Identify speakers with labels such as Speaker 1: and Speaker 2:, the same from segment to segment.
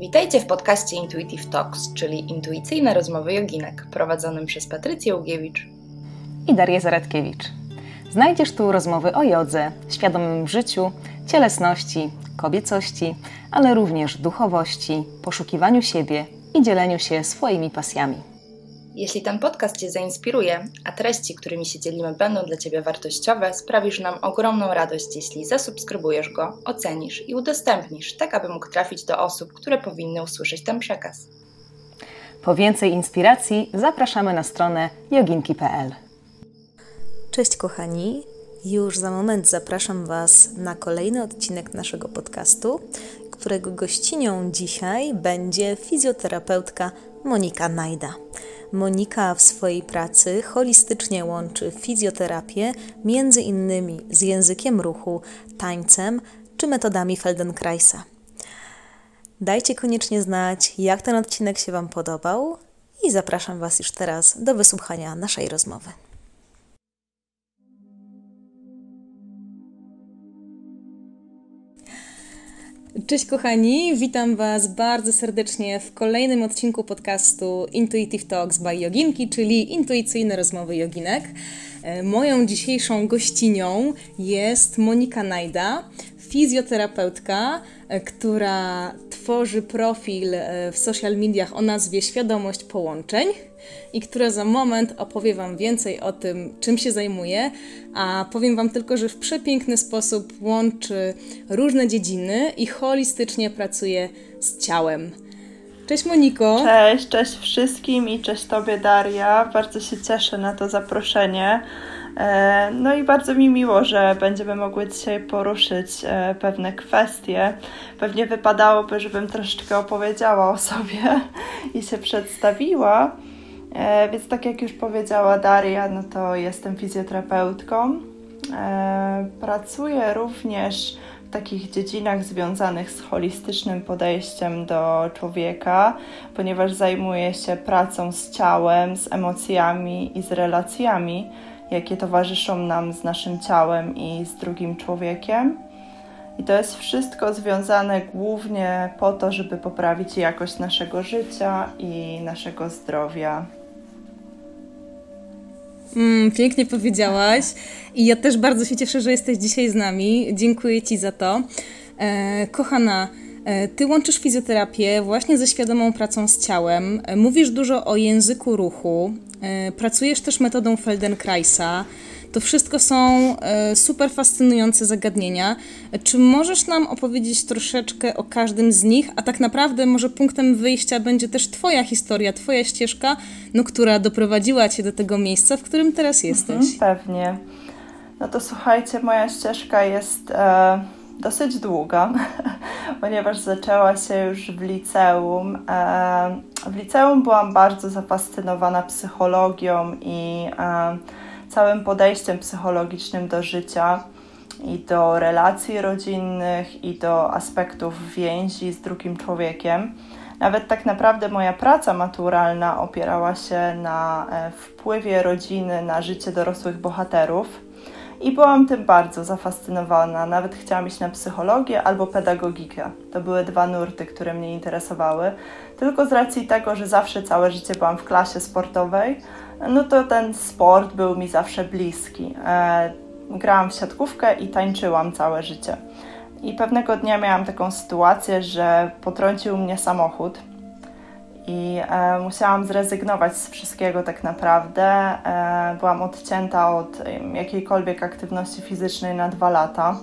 Speaker 1: Witajcie w podcaście Intuitive Talks, czyli intuicyjne rozmowy joginek, prowadzonym przez Patrycję Ugiewicz
Speaker 2: i Darię Zaradkiewicz. Znajdziesz tu rozmowy o jodze, świadomym życiu, cielesności, kobiecości, ale również duchowości, poszukiwaniu siebie i dzieleniu się swoimi pasjami.
Speaker 1: Jeśli ten podcast Cię zainspiruje, a treści, którymi się dzielimy, będą dla Ciebie wartościowe, sprawisz nam ogromną radość, jeśli zasubskrybujesz go, ocenisz i udostępnisz, tak aby mógł trafić do osób, które powinny usłyszeć ten przekaz.
Speaker 2: Po więcej inspiracji zapraszamy na stronę joginki.pl.
Speaker 3: Cześć kochani, już za moment zapraszam Was na kolejny odcinek naszego podcastu, którego gościnią dzisiaj będzie fizjoterapeutka Monika Najda. Monika w swojej pracy holistycznie łączy fizjoterapię między innymi z językiem ruchu, tańcem czy metodami Feldenkraisa. Dajcie koniecznie znać, jak ten odcinek się Wam podobał i zapraszam Was już teraz do wysłuchania naszej rozmowy. Cześć kochani, witam Was bardzo serdecznie w kolejnym odcinku podcastu Intuitive Talks by Joginki, czyli intuicyjne rozmowy joginek. E, moją dzisiejszą gościnią jest Monika Najda, fizjoterapeutka, która tworzy profil e, w social mediach o nazwie Świadomość Połączeń i która za moment opowie Wam więcej o tym, czym się zajmuje, a powiem Wam tylko, że w przepiękny sposób łączy różne dziedziny i holistycznie pracuje z ciałem. Cześć Moniko.
Speaker 4: Cześć, cześć wszystkim i cześć Tobie Daria. Bardzo się cieszę na to zaproszenie. E, no i bardzo mi miło, że będziemy mogły dzisiaj poruszyć e, pewne kwestie. Pewnie wypadałoby, żebym troszeczkę opowiedziała o sobie i się przedstawiła. E, więc tak jak już powiedziała Daria, no to jestem fizjoterapeutką. Pracuję również w takich dziedzinach związanych z holistycznym podejściem do człowieka, ponieważ zajmuję się pracą z ciałem, z emocjami i z relacjami jakie towarzyszą nam z naszym ciałem i z drugim człowiekiem. I to jest wszystko związane głównie po to, żeby poprawić jakość naszego życia i naszego zdrowia.
Speaker 3: Mm, pięknie powiedziałaś. I ja też bardzo się cieszę, że jesteś dzisiaj z nami. Dziękuję Ci za to. E, kochana, Ty łączysz fizjoterapię właśnie ze świadomą pracą z ciałem. E, mówisz dużo o języku ruchu. E, pracujesz też metodą Feldenkraisa. To wszystko są e, super fascynujące zagadnienia. Czy możesz nam opowiedzieć troszeczkę o każdym z nich, a tak naprawdę może punktem wyjścia będzie też Twoja historia, Twoja ścieżka, no, która doprowadziła Cię do tego miejsca, w którym teraz jesteś? Mhm,
Speaker 4: pewnie. No to słuchajcie, moja ścieżka jest. E dosyć długa, ponieważ zaczęła się już w liceum. E, w liceum byłam bardzo zafascynowana psychologią i e, całym podejściem psychologicznym do życia i do relacji rodzinnych i do aspektów więzi z drugim człowiekiem. Nawet tak naprawdę moja praca maturalna opierała się na e, wpływie rodziny na życie dorosłych bohaterów i byłam tym bardzo zafascynowana. Nawet chciałam iść na psychologię albo pedagogikę. To były dwa nurty, które mnie interesowały. Tylko z racji tego, że zawsze całe życie byłam w klasie sportowej, no to ten sport był mi zawsze bliski. E, grałam w siatkówkę i tańczyłam całe życie. I pewnego dnia miałam taką sytuację, że potrącił mnie samochód i e, musiałam zrezygnować z wszystkiego tak naprawdę. E, byłam odcięta od jakiejkolwiek aktywności fizycznej na dwa lata.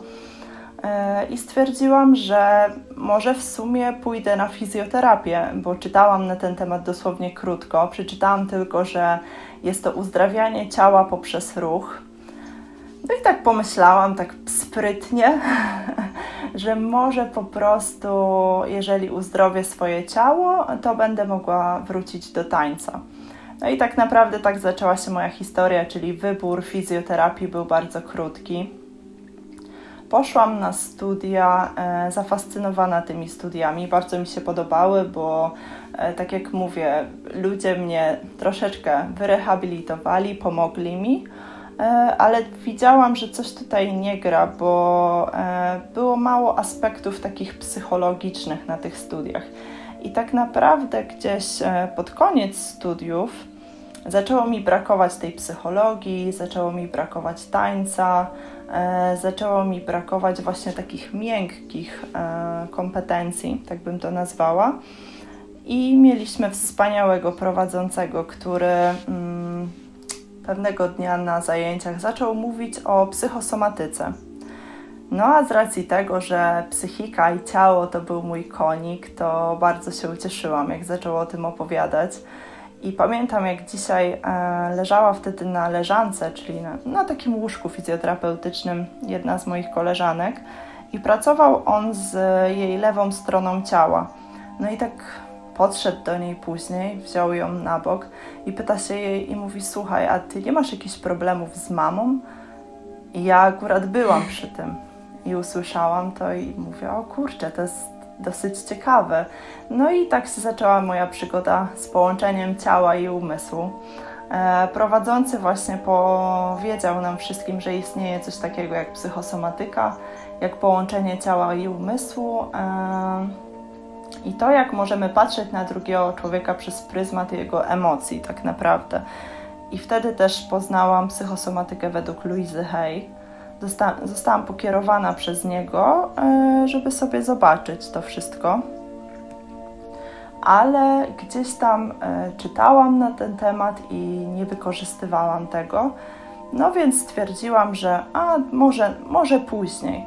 Speaker 4: E, I stwierdziłam, że może w sumie pójdę na fizjoterapię, bo czytałam na ten temat dosłownie krótko. Przeczytałam tylko, że jest to uzdrawianie ciała poprzez ruch. No i tak pomyślałam, tak sprytnie, że może po prostu, jeżeli uzdrowię swoje ciało, to będę mogła wrócić do tańca. No i tak naprawdę tak zaczęła się moja historia, czyli wybór fizjoterapii był bardzo krótki. Poszłam na studia, e, zafascynowana tymi studiami, bardzo mi się podobały, bo e, tak jak mówię, ludzie mnie troszeczkę wyrehabilitowali, pomogli mi ale widziałam, że coś tutaj nie gra, bo e, było mało aspektów takich psychologicznych na tych studiach. I tak naprawdę gdzieś e, pod koniec studiów zaczęło mi brakować tej psychologii, zaczęło mi brakować tańca, e, zaczęło mi brakować właśnie takich miękkich e, kompetencji, tak bym to nazwała. I mieliśmy wspaniałego prowadzącego, który mm, pewnego dnia na zajęciach zaczął mówić o psychosomatyce. No a z racji tego, że psychika i ciało to był mój konik, to bardzo się ucieszyłam, jak zaczął o tym opowiadać. I pamiętam, jak dzisiaj e, leżała wtedy na leżance, czyli na, na takim łóżku fizjoterapeutycznym, jedna z moich koleżanek, i pracował on z jej lewą stroną ciała. No i tak podszedł do niej później, wziął ją na bok i pyta się jej i mówi: Słuchaj, a ty nie masz jakichś problemów z mamą? I ja akurat byłam przy tym i usłyszałam to i mówię: O kurczę, to jest dosyć ciekawe. No i tak się zaczęła moja przygoda z połączeniem ciała i umysłu. E, prowadzący właśnie powiedział nam wszystkim, że istnieje coś takiego jak psychosomatyka, jak połączenie ciała i umysłu. E, I to, jak możemy patrzeć na drugiego człowieka przez pryzmat jego emocji, tak naprawdę. I wtedy też poznałam psychosomatykę według Louise Hay zostałam pokierowana przez niego, e, żeby sobie zobaczyć to wszystko. Ale gdzieś tam e, czytałam na ten temat i nie wykorzystywałam tego. No więc stwierdziłam, że a może, może później.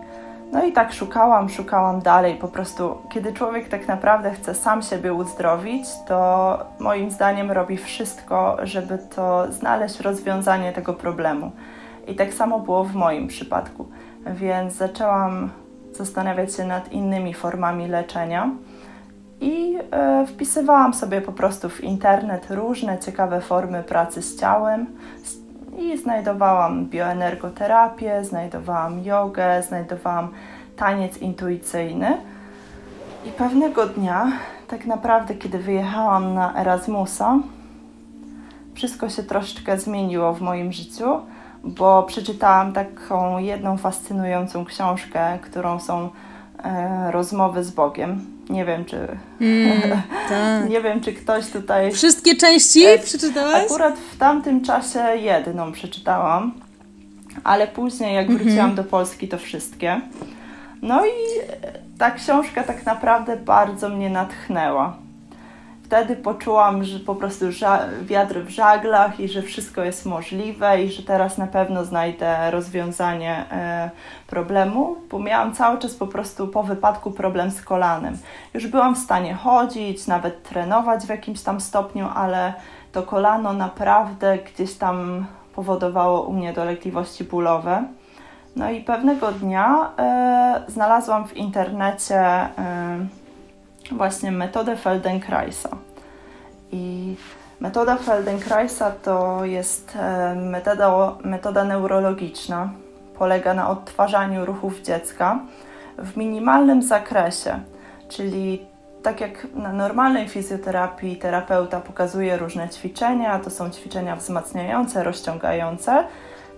Speaker 4: No i tak szukałam, szukałam dalej. Po prostu, kiedy człowiek tak naprawdę chce sam siebie uzdrowić, to moim zdaniem robi wszystko, żeby to znaleźć rozwiązanie tego problemu. I tak samo było w moim przypadku. Więc zaczęłam zastanawiać się nad innymi formami leczenia i e, wpisywałam sobie po prostu w internet różne ciekawe formy pracy z ciałem i znajdowałam bioenergoterapię, znajdowałam jogę, znajdowałam taniec intuicyjny. I pewnego dnia, tak naprawdę, kiedy wyjechałam na Erasmusa, wszystko się troszeczkę zmieniło w moim życiu bo przeczytałam taką jedną fascynującą książkę, którą są rozmowy z Bogiem. Nie wiem, czy. Mm, tak. nie wiem, czy ktoś tutaj.
Speaker 3: Wszystkie części e, przeczytałaś?
Speaker 4: Akurat w tamtym czasie jedną przeczytałam, ale później, jak wróciłam mm -hmm. do Polski, to wszystkie. No i ta książka tak naprawdę bardzo mnie natchnęła wtedy poczułam, że po prostu wiatr w żaglach i że wszystko jest możliwe i że teraz na pewno znajdę rozwiązanie e, problemu, bo miałam cały czas po prostu po wypadku problem z kolanem. Już byłam w stanie chodzić, nawet trenować w jakimś tam stopniu, ale to kolano naprawdę gdzieś tam powodowało u mnie dolegliwości bólowe. No i pewnego dnia e, znalazłam w internecie e, właśnie metodę Feldenkraisa. I metoda Feldenkraisa to jest e, metoda, metoda neurologiczna. Polega na odtwarzaniu ruchów dziecka w minimalnym zakresie, czyli tak jak na normalnej fizjoterapii terapeuta pokazuje różne ćwiczenia, to są ćwiczenia wzmacniające, rozciągające,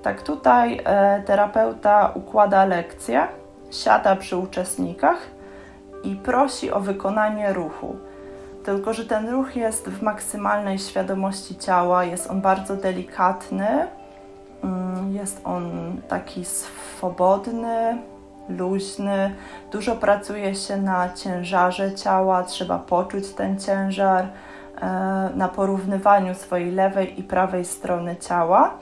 Speaker 4: tak tutaj e, terapeuta układa lekcje, siada przy uczestnikach i prosi o wykonanie ruchu. Tylko, że ten ruch jest w maksymalnej świadomości ciała, jest on bardzo delikatny, mm, jest on taki swobodny, luźny. Dużo pracuje się na ciężarze ciała, trzeba poczuć ten ciężar, e, na porównywaniu swojej lewej i prawej strony ciała.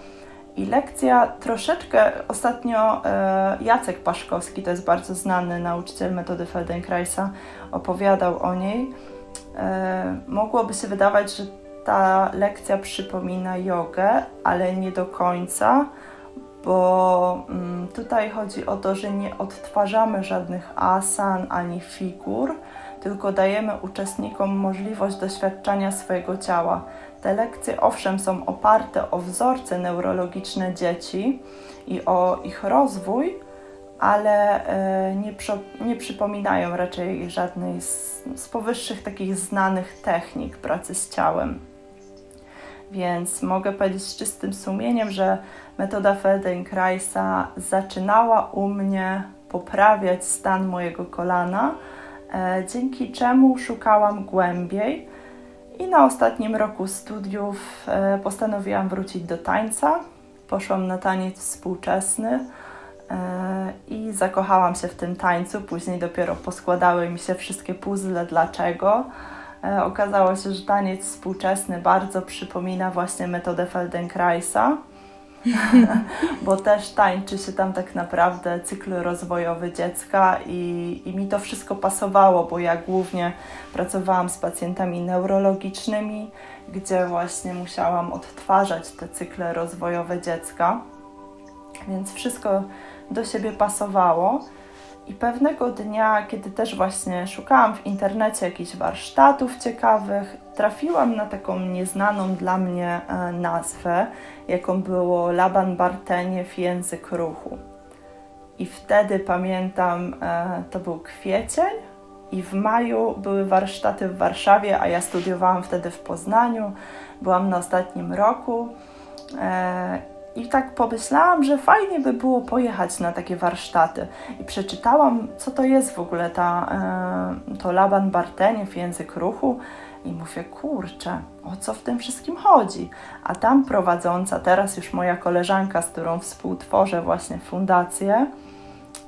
Speaker 4: I lekcja troszeczkę ostatnio e, Jacek Paszkowski, to jest bardzo znany nauczyciel metody Feldenkraisa, opowiadał o niej. E, mogłoby się wydawać, że ta lekcja przypomina jogę, ale nie do końca, bo mm, tutaj chodzi o to, że nie odtwarzamy żadnych asan ani figur, tylko dajemy uczestnikom możliwość doświadczania swojego ciała. Te lekcje owszem są oparte o wzorce neurologiczne dzieci i o ich rozwój, ale e, nie, nie przypominają raczej żadnej z, z powyższych takich znanych technik pracy z ciałem. Więc mogę powiedzieć z czystym sumieniem, że metoda Feldenkraisa zaczynała u mnie poprawiać stan mojego kolana e, dzięki czemu szukałam głębiej. I na ostatnim roku studiów e, postanowiłam wrócić do tańca. Poszłam na taniec współczesny i zakochałam się w tym tańcu. Później dopiero poskładały mi się wszystkie puzzle dlaczego. Okazało się, że taniec współczesny bardzo przypomina właśnie metodę Feldenkraisa bo też tańczy się tam tak naprawdę cykl rozwojowy dziecka i, i mi to wszystko pasowało, bo ja głównie pracowałam z pacjentami neurologicznymi, gdzie właśnie musiałam odtwarzać te cykle rozwojowe dziecka, więc wszystko do siebie pasowało. I pewnego dnia, kiedy też właśnie szukałam w internecie jakichś warsztatów ciekawych, trafiłam na taką nieznaną dla mnie e, nazwę, jaką było Laban Barteniew Język Ruchu. I wtedy pamiętam, e, to był kwiecień i w maju były warsztaty w Warszawie, a ja studiowałam wtedy w Poznaniu, byłam na ostatnim roku. E, I tak pomyślałam, że fajnie by było pojechać na takie warsztaty. I przeczytałam, co to jest w ogóle ta, to Laban Barteniew, język ruchu. I mówię, kurczę, o co w tym wszystkim chodzi? A tam prowadząca, teraz już moja koleżanka, z którą współtworzę właśnie fundację,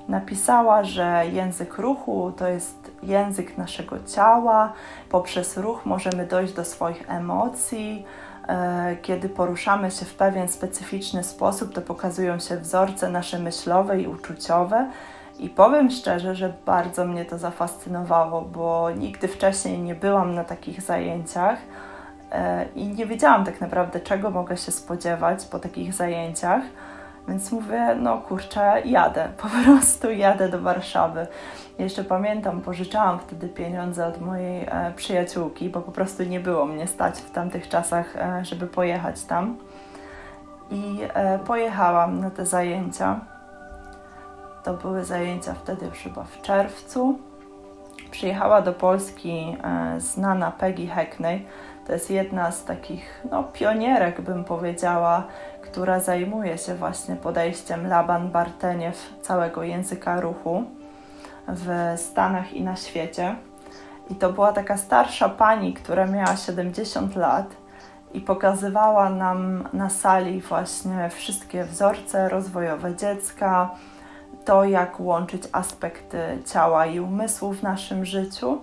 Speaker 4: napisała, że język ruchu to jest język naszego ciała. Poprzez ruch możemy dojść do swoich emocji. E, kiedy poruszamy się w pewien specyficzny sposób, to pokazują się wzorce nasze myślowe i uczuciowe. I powiem szczerze, że bardzo mnie to zafascynowało, bo nigdy wcześniej nie byłam na takich zajęciach e, i nie wiedziałam tak naprawdę, czego mogę się spodziewać po takich zajęciach. Więc mówię, no kurczę, jadę, po prostu jadę do Warszawy. Jeszcze pamiętam, pożyczałam wtedy pieniądze od mojej e, przyjaciółki, bo po prostu nie było mnie stać w tamtych czasach, e, żeby pojechać tam. I e, pojechałam na te zajęcia. To były zajęcia wtedy już chyba w czerwcu. Przyjechała do Polski e, znana Peggy Hackney. To jest jedna z takich no, pionierek, bym powiedziała, która zajmuje się właśnie podejściem Laban Barteniew całego języka ruchu w Stanach i na świecie. I to była taka starsza pani, która miała 70 lat i pokazywała nam na sali właśnie wszystkie wzorce rozwojowe dziecka, to, jak łączyć aspekty ciała i umysłu w naszym życiu.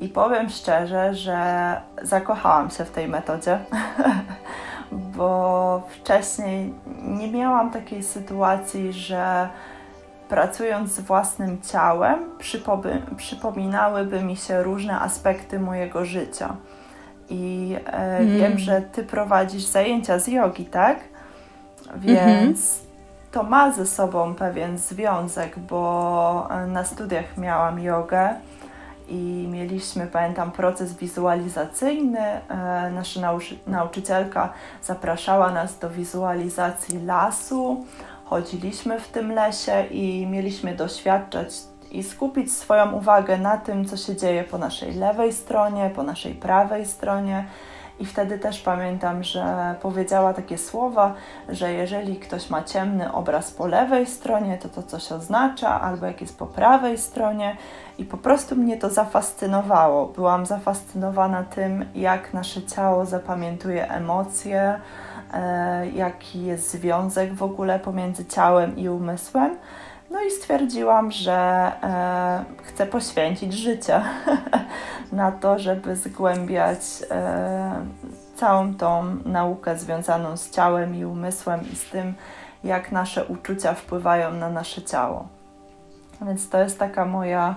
Speaker 4: I powiem szczerze, że zakochałam się w tej metodzie, bo wcześniej nie miałam takiej sytuacji, że pracując z własnym ciałem, przypominałyby mi się różne aspekty mojego życia. I e, mm. wiem, że ty prowadzisz zajęcia z jogi, tak? Więc mm -hmm to ma ze sobą pewien związek, bo e, na studiach miałam jogę i mieliśmy, pamiętam, proces wizualizacyjny. E, nasza nauczy nauczycielka zapraszała nas do wizualizacji lasu. Chodziliśmy w tym lesie i mieliśmy doświadczać i skupić swoją uwagę na tym, co się dzieje po naszej lewej stronie, po naszej prawej stronie i wtedy też pamiętam, że powiedziała takie słowa, że jeżeli ktoś ma ciemny obraz po lewej stronie, to to coś oznacza, albo jak jest po prawej stronie. I po prostu mnie to zafascynowało. Byłam zafascynowana tym, jak nasze ciało zapamiętuje emocje, e, jaki jest związek w ogóle pomiędzy ciałem i umysłem. No i stwierdziłam, że e, chcę poświęcić życie na to, żeby zgłębiać e, całą tą naukę związaną z ciałem i umysłem i z tym, jak nasze uczucia wpływają na nasze ciało. Więc to jest taka moja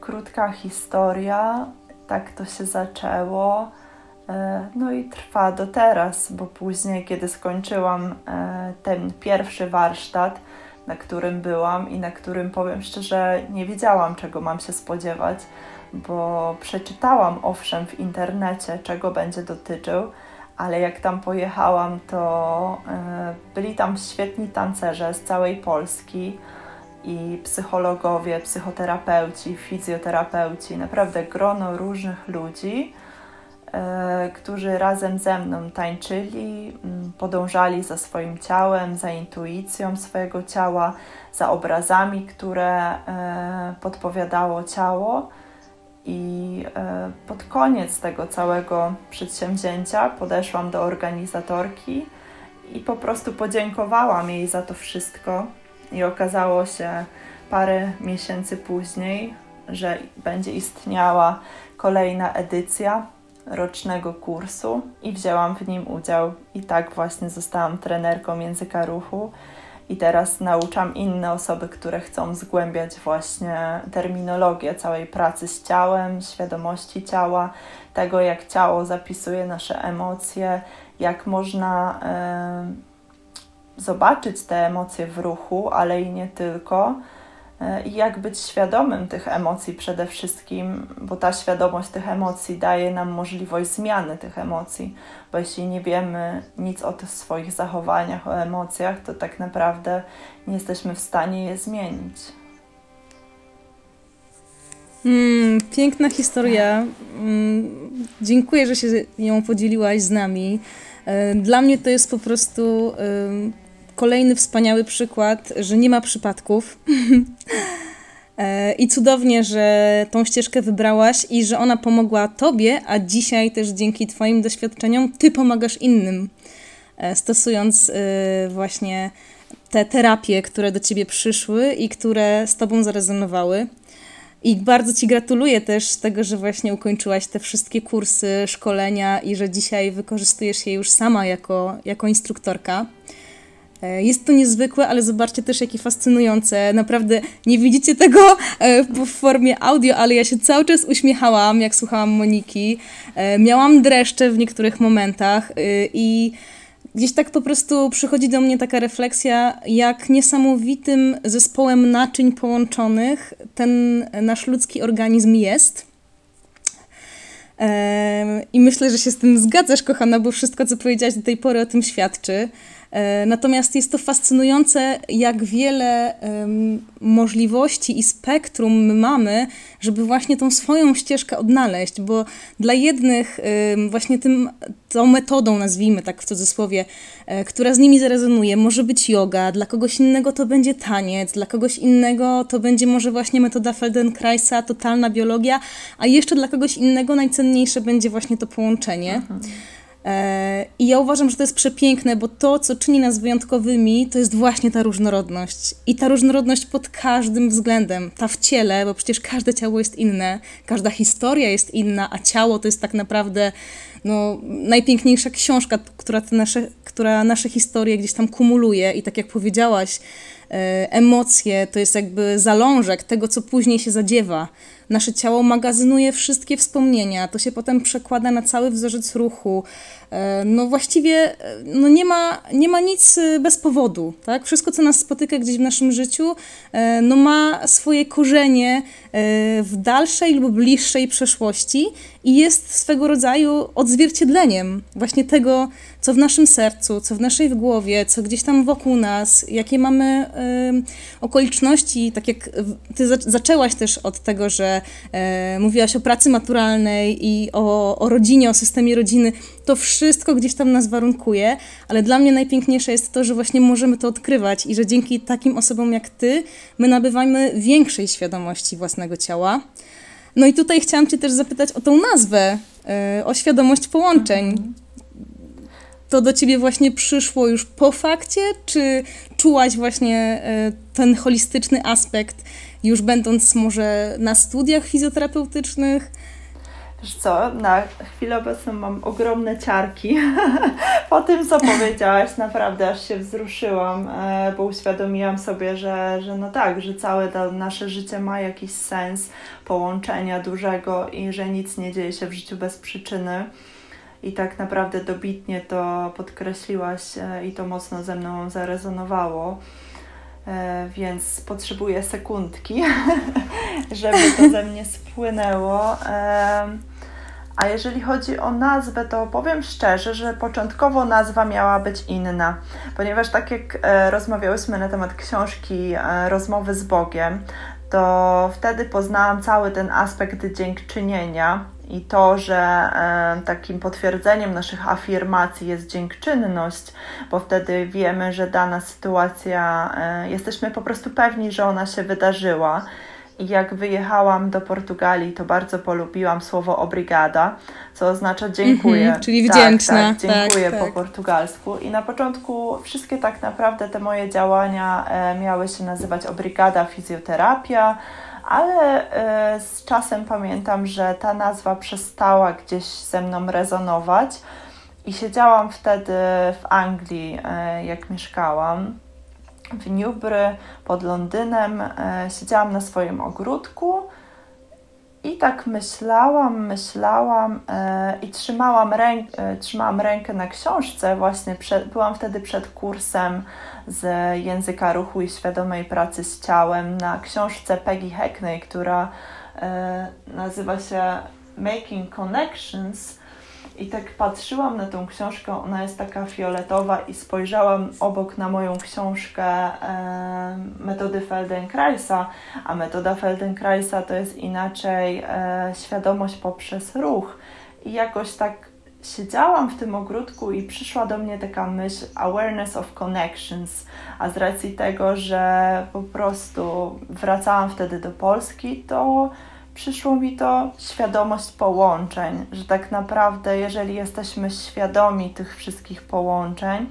Speaker 4: krótka historia. Tak to się zaczęło. E, no i trwa do teraz, bo później, kiedy skończyłam e, ten pierwszy warsztat, na którym byłam i na którym powiem szczerze, nie wiedziałam, czego mam się spodziewać, bo przeczytałam owszem w internecie, czego będzie dotyczył, ale jak tam pojechałam, to y, byli tam świetni tancerze z całej Polski i psychologowie, psychoterapeuci, fizjoterapeuci, naprawdę grono różnych ludzi E, którzy razem ze mną tańczyli, podążali za swoim ciałem, za intuicją swojego ciała, za obrazami, które e, podpowiadało ciało. I e, pod koniec tego całego przedsięwzięcia podeszłam do organizatorki i po prostu podziękowałam jej za to wszystko. I okazało się parę miesięcy później, że będzie istniała kolejna edycja rocznego kursu i wzięłam w nim udział. I tak właśnie zostałam trenerką języka ruchu. I teraz nauczam inne osoby, które chcą zgłębiać właśnie terminologię całej pracy z ciałem, świadomości ciała, tego jak ciało zapisuje nasze emocje, jak można y, zobaczyć te emocje w ruchu, ale i nie tylko i jak być świadomym tych emocji przede wszystkim, bo ta świadomość tych emocji daje nam możliwość zmiany tych emocji, bo jeśli nie wiemy nic o tych swoich zachowaniach, o emocjach, to tak naprawdę nie jesteśmy w stanie je zmienić.
Speaker 3: Mm, piękna historia. Mm, dziękuję, że się ją podzieliłaś z nami. E, dla mnie to jest po prostu kolejny wspaniały przykład, że nie ma przypadków. E, I cudownie, że tą ścieżkę wybrałaś i że ona pomogła Tobie, a dzisiaj też dzięki Twoim doświadczeniom Ty pomagasz innym, e, stosując e, właśnie te terapie, które do Ciebie przyszły i które z Tobą zarezonowały. I bardzo Ci gratuluję też tego, że właśnie ukończyłaś te wszystkie kursy, szkolenia i że dzisiaj wykorzystujesz je już sama jako, jako instruktorka. E, jest to niezwykłe, ale zobaczcie też, jakie fascynujące. Naprawdę nie widzicie tego e, w formie audio, ale ja się cały czas uśmiechałam, jak słuchałam Moniki. E, miałam dreszcze w niektórych momentach i gdzieś tak po prostu przychodzi do mnie taka refleksja, jak niesamowitym zespołem naczyń połączonych ten nasz ludzki organizm jest. I myślę, że się z tym zgadzasz, kochana, bo wszystko, co powiedziałaś do tej pory, o tym świadczy. E, natomiast jest to fascynujące, jak wiele możliwości i spektrum my mamy, żeby właśnie tą swoją ścieżkę odnaleźć, bo dla jednych właśnie tym, tą metodą, nazwijmy tak w cudzysłowie, e, która z nimi zarezonuje, może być yoga, dla kogoś innego to będzie taniec, dla kogoś innego to będzie może właśnie metoda Feldenkraisa, totalna biologia, a jeszcze dla kogoś innego najcenniejsze będzie właśnie to połączenie. Aha. E, I ja uważam, że to jest przepiękne, bo to, co czyni nas wyjątkowymi, to jest właśnie ta różnorodność. I ta różnorodność pod każdym względem. Ta w ciele, bo przecież każde ciało jest inne, każda historia jest inna, a ciało to jest tak naprawdę no, najpiękniejsza książka, która, nasze, która nasze historie gdzieś tam kumuluje. I tak jak powiedziałaś, e, emocje to jest jakby zalążek tego, co później się zadziewa. Nasze ciało magazynuje wszystkie wspomnienia, to się potem przekłada na cały wzorzec ruchu. E, no właściwie e, no nie, ma, nie ma nic e, bez powodu. Tak? Wszystko, co nas spotyka gdzieś w naszym życiu, no ma swoje korzenie w dalszej lub bliższej przeszłości i jest swego rodzaju odzwierciedleniem właśnie tego, co w naszym sercu, co w naszej głowie, co gdzieś tam wokół nas, jakie mamy okoliczności, tak jak ty zaczęłaś też od tego, że y, mówiłaś o pracy maturalnej i o, o rodzinie, o systemie rodziny, to wszystko gdzieś tam nas warunkuje, ale dla mnie najpiękniejsze jest to, że właśnie możemy to odkrywać i że dzięki takim osobom jak ty, my nabywamy większej świadomości własnego ciała. No i tutaj chciałam Cię też zapytać o tą nazwę, y, o świadomość połączeń. Mhm to do ciebie właśnie przyszło już po fakcie, czy czułaś właśnie e, ten holistyczny aspekt, już będąc może na studiach fizjoterapeutycznych?
Speaker 4: Wiesz co, na chwilę obecną mam ogromne ciarki po tym, co powiedziałaś. Naprawdę aż się wzruszyłam, e, bo uświadomiłam sobie, że, że no tak, że całe to nasze życie ma jakiś sens połączenia dużego i że nic nie dzieje się w życiu bez przyczyny i tak naprawdę dobitnie to podkreśliłaś e, i to mocno ze mną zarezonowało. E, więc potrzebuję sekundki, żeby to ze mnie spłynęło. E, a jeżeli chodzi o nazwę, to powiem szczerze, że początkowo nazwa miała być inna, ponieważ tak jak rozmawiałyśmy na temat książki Rozmowy z Bogiem, to wtedy poznałam cały ten aspekt dziękczynienia i to, że e, takim potwierdzeniem naszych afirmacji jest dziękczynność, bo wtedy wiemy, że dana sytuacja, e, jesteśmy po prostu pewni, że ona się wydarzyła. I jak wyjechałam do Portugalii, to bardzo polubiłam słowo obrigada, co oznacza dziękuję.
Speaker 3: Mhm, czyli wdzięczna.
Speaker 4: Tak, tak, dziękuję
Speaker 3: tak,
Speaker 4: po
Speaker 3: tak.
Speaker 4: portugalsku. I na początku wszystkie tak naprawdę te moje działania e, miały się nazywać obrigada fizjoterapia, ale e, z czasem pamiętam, że ta nazwa przestała gdzieś ze mną rezonować. I siedziałam wtedy w Anglii, e, jak mieszkałam w Newbury pod Londynem. E, siedziałam na swoim ogródku i tak myślałam, myślałam i trzymałam, ręk, trzymałam rękę na książce. Właśnie przed, byłam wtedy przed kursem z języka ruchu i świadomej pracy z ciałem na książce Peggy Hackney, która e, nazywa się Making Connections. I tak patrzyłam na tą książkę, ona jest taka fioletowa i spojrzałam obok na moją książkę e, metody Feldenkraisa, a metoda Feldenkraisa to jest inaczej e, świadomość poprzez ruch. I jakoś tak siedziałam w tym ogródku i przyszła do mnie taka myśl awareness of connections, a z racji tego, że po prostu wracałam wtedy do Polski, to przyszło mi to świadomość połączeń, że tak naprawdę, jeżeli jesteśmy świadomi tych wszystkich połączeń,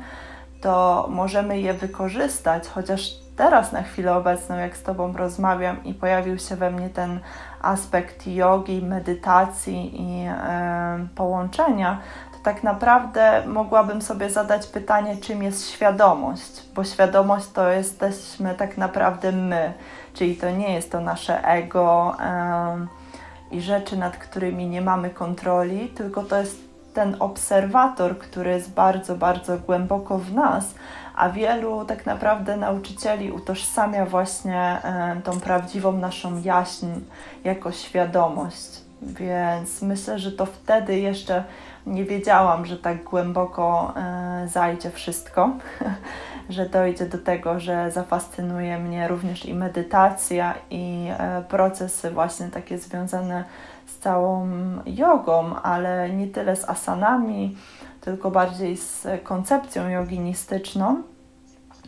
Speaker 4: to możemy je wykorzystać, chociaż teraz na chwilę obecną, jak z Tobą rozmawiam i pojawił się we mnie ten aspekt jogi, medytacji i e, połączenia, to tak naprawdę mogłabym sobie zadać pytanie, czym jest świadomość, bo świadomość to jesteśmy tak naprawdę my, czyli to nie jest to nasze ego i rzeczy, nad którymi nie mamy kontroli, tylko to jest ten obserwator, który jest bardzo, bardzo głęboko w nas, a wielu tak naprawdę nauczycieli utożsamia właśnie e, tą prawdziwą naszą jaźń jako świadomość. Więc myślę, że to wtedy jeszcze nie wiedziałam, że tak głęboko e, zajdzie wszystko, że dojdzie do tego, że zafascynuje mnie również i medytacja, i e, procesy właśnie takie związane z całą jogą, ale nie tyle z asanami, tylko bardziej z koncepcją joginistyczną.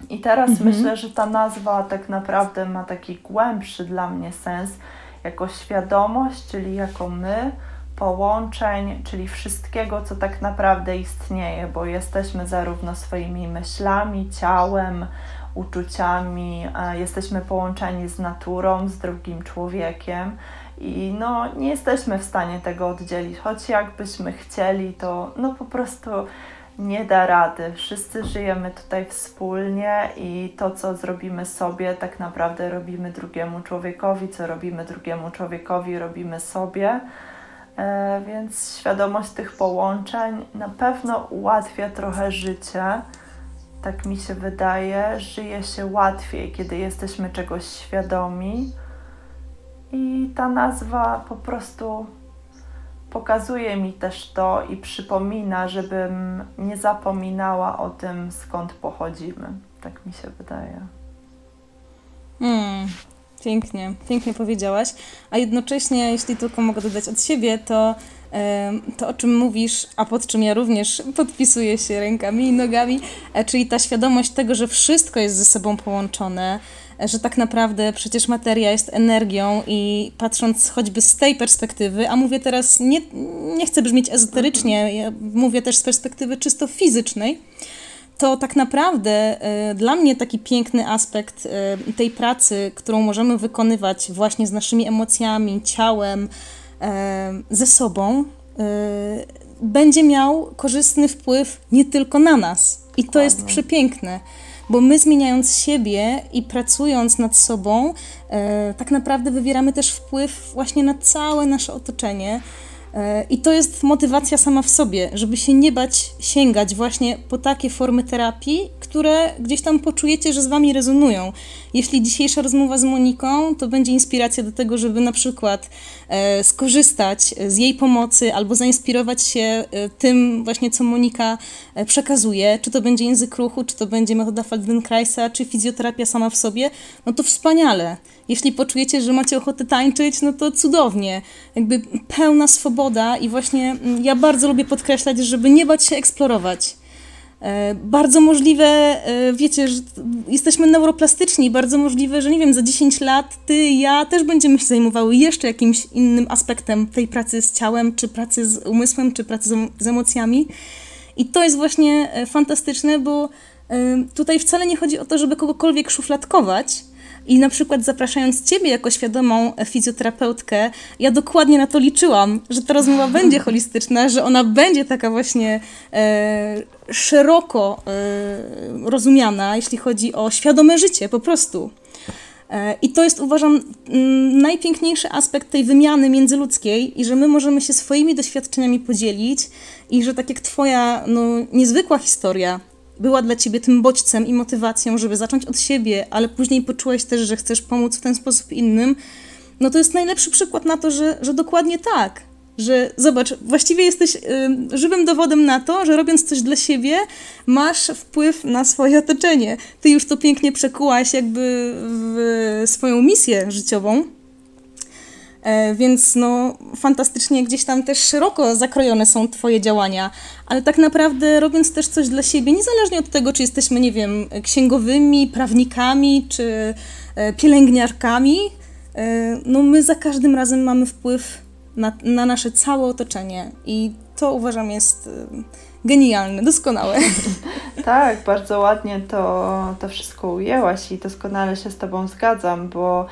Speaker 4: I teraz
Speaker 3: Mhm.
Speaker 4: myślę, że ta nazwa tak naprawdę ma taki głębszy dla mnie sens jako świadomość, czyli jako my, połączeń, czyli wszystkiego, co tak naprawdę istnieje, bo jesteśmy zarówno swoimi myślami, ciałem, uczuciami, e, jesteśmy połączeni z naturą, z drugim człowiekiem i no nie jesteśmy w stanie tego oddzielić, choć jakbyśmy chcieli, to no po prostu nie da rady. Wszyscy żyjemy tutaj wspólnie i to, co zrobimy sobie, tak naprawdę robimy drugiemu człowiekowi, co robimy drugiemu człowiekowi, robimy sobie. E, więc świadomość tych połączeń na pewno ułatwia trochę życie. Tak mi się wydaje, żyje się łatwiej, kiedy jesteśmy czegoś świadomi. I ta nazwa po prostu pokazuje mi też to i przypomina, żebym nie zapominała o tym, skąd pochodzimy. Tak mi się wydaje.
Speaker 3: Mm, pięknie, pięknie powiedziałaś. A jednocześnie, jeśli tylko mogę dodać od siebie, to to, o czym mówisz, a pod czym ja również podpisuję się rękami i nogami, e, czyli ta świadomość tego, że wszystko jest ze sobą połączone, że tak naprawdę przecież materia jest energią i patrząc choćby z tej perspektywy, a mówię teraz, nie, nie chcę brzmieć ezoterycznie, ja mówię też z perspektywy czysto fizycznej, to tak naprawdę y, dla mnie taki piękny aspekt y, tej pracy, którą możemy wykonywać właśnie z naszymi emocjami, ciałem, y, ze sobą, y, będzie miał korzystny wpływ nie tylko na nas. I to jest
Speaker 4: Dokładnie.
Speaker 3: przepiękne. Bo my zmieniając siebie i pracując nad sobą, y, tak naprawdę wywieramy też wpływ właśnie na całe nasze otoczenie. E, I to jest motywacja sama w sobie, żeby się nie bać sięgać właśnie po takie formy terapii, które gdzieś tam poczujecie, że z wami rezonują. Jeśli dzisiejsza rozmowa z Moniką, to będzie inspiracja do tego, żeby na przykład e, skorzystać z jej pomocy albo zainspirować się e, tym właśnie, co Monika e, przekazuje, czy to będzie język ruchu, czy to będzie metoda Feldenkraisa, czy fizjoterapia sama w sobie, no to wspaniale. Jeśli poczujecie, że macie ochotę tańczyć, no to cudownie. Jakby pełna swoboda i właśnie mm, ja bardzo lubię podkreślać, żeby nie bać się eksplorować. E, bardzo możliwe, e, wiecie, że jesteśmy neuroplastyczni, bardzo możliwe, że nie wiem, za 10 lat ty i ja też będziemy się zajmowały jeszcze jakimś innym aspektem tej pracy z ciałem, czy pracy z umysłem, czy pracy z emocjami. I to jest właśnie e, fantastyczne, bo tutaj wcale nie chodzi o to, żeby kogokolwiek szufladkować, i na przykład zapraszając Ciebie jako świadomą fizjoterapeutkę, ja dokładnie na to liczyłam, że ta rozmowa będzie holistyczna, że ona będzie taka właśnie e, szeroko e, rozumiana, jeśli chodzi o świadome życie po prostu. E, I to jest, uważam, najpiękniejszy aspekt tej wymiany międzyludzkiej i że my możemy się swoimi doświadczeniami podzielić i że tak jak Twoja no, niezwykła historia była dla ciebie tym bodźcem i motywacją, żeby zacząć od siebie, ale później poczułeś też, że chcesz pomóc w ten sposób innym, no to jest najlepszy przykład na to, że, że dokładnie tak. Że zobacz, właściwie jesteś y, żywym dowodem na to, że robiąc coś dla siebie, masz wpływ na swoje otoczenie. Ty już to pięknie przekułaś jakby w swoją misję życiową. E, więc no, fantastycznie gdzieś tam też szeroko zakrojone są Twoje działania, ale tak naprawdę robiąc też coś dla siebie, niezależnie od tego, czy jesteśmy, nie wiem, księgowymi, prawnikami, czy e, pielęgniarkami, e, no my za każdym razem mamy wpływ na, na nasze całe otoczenie i to uważam jest genialne, doskonałe.
Speaker 4: tak, bardzo ładnie to, to wszystko ujęłaś i doskonale się z Tobą zgadzam, bo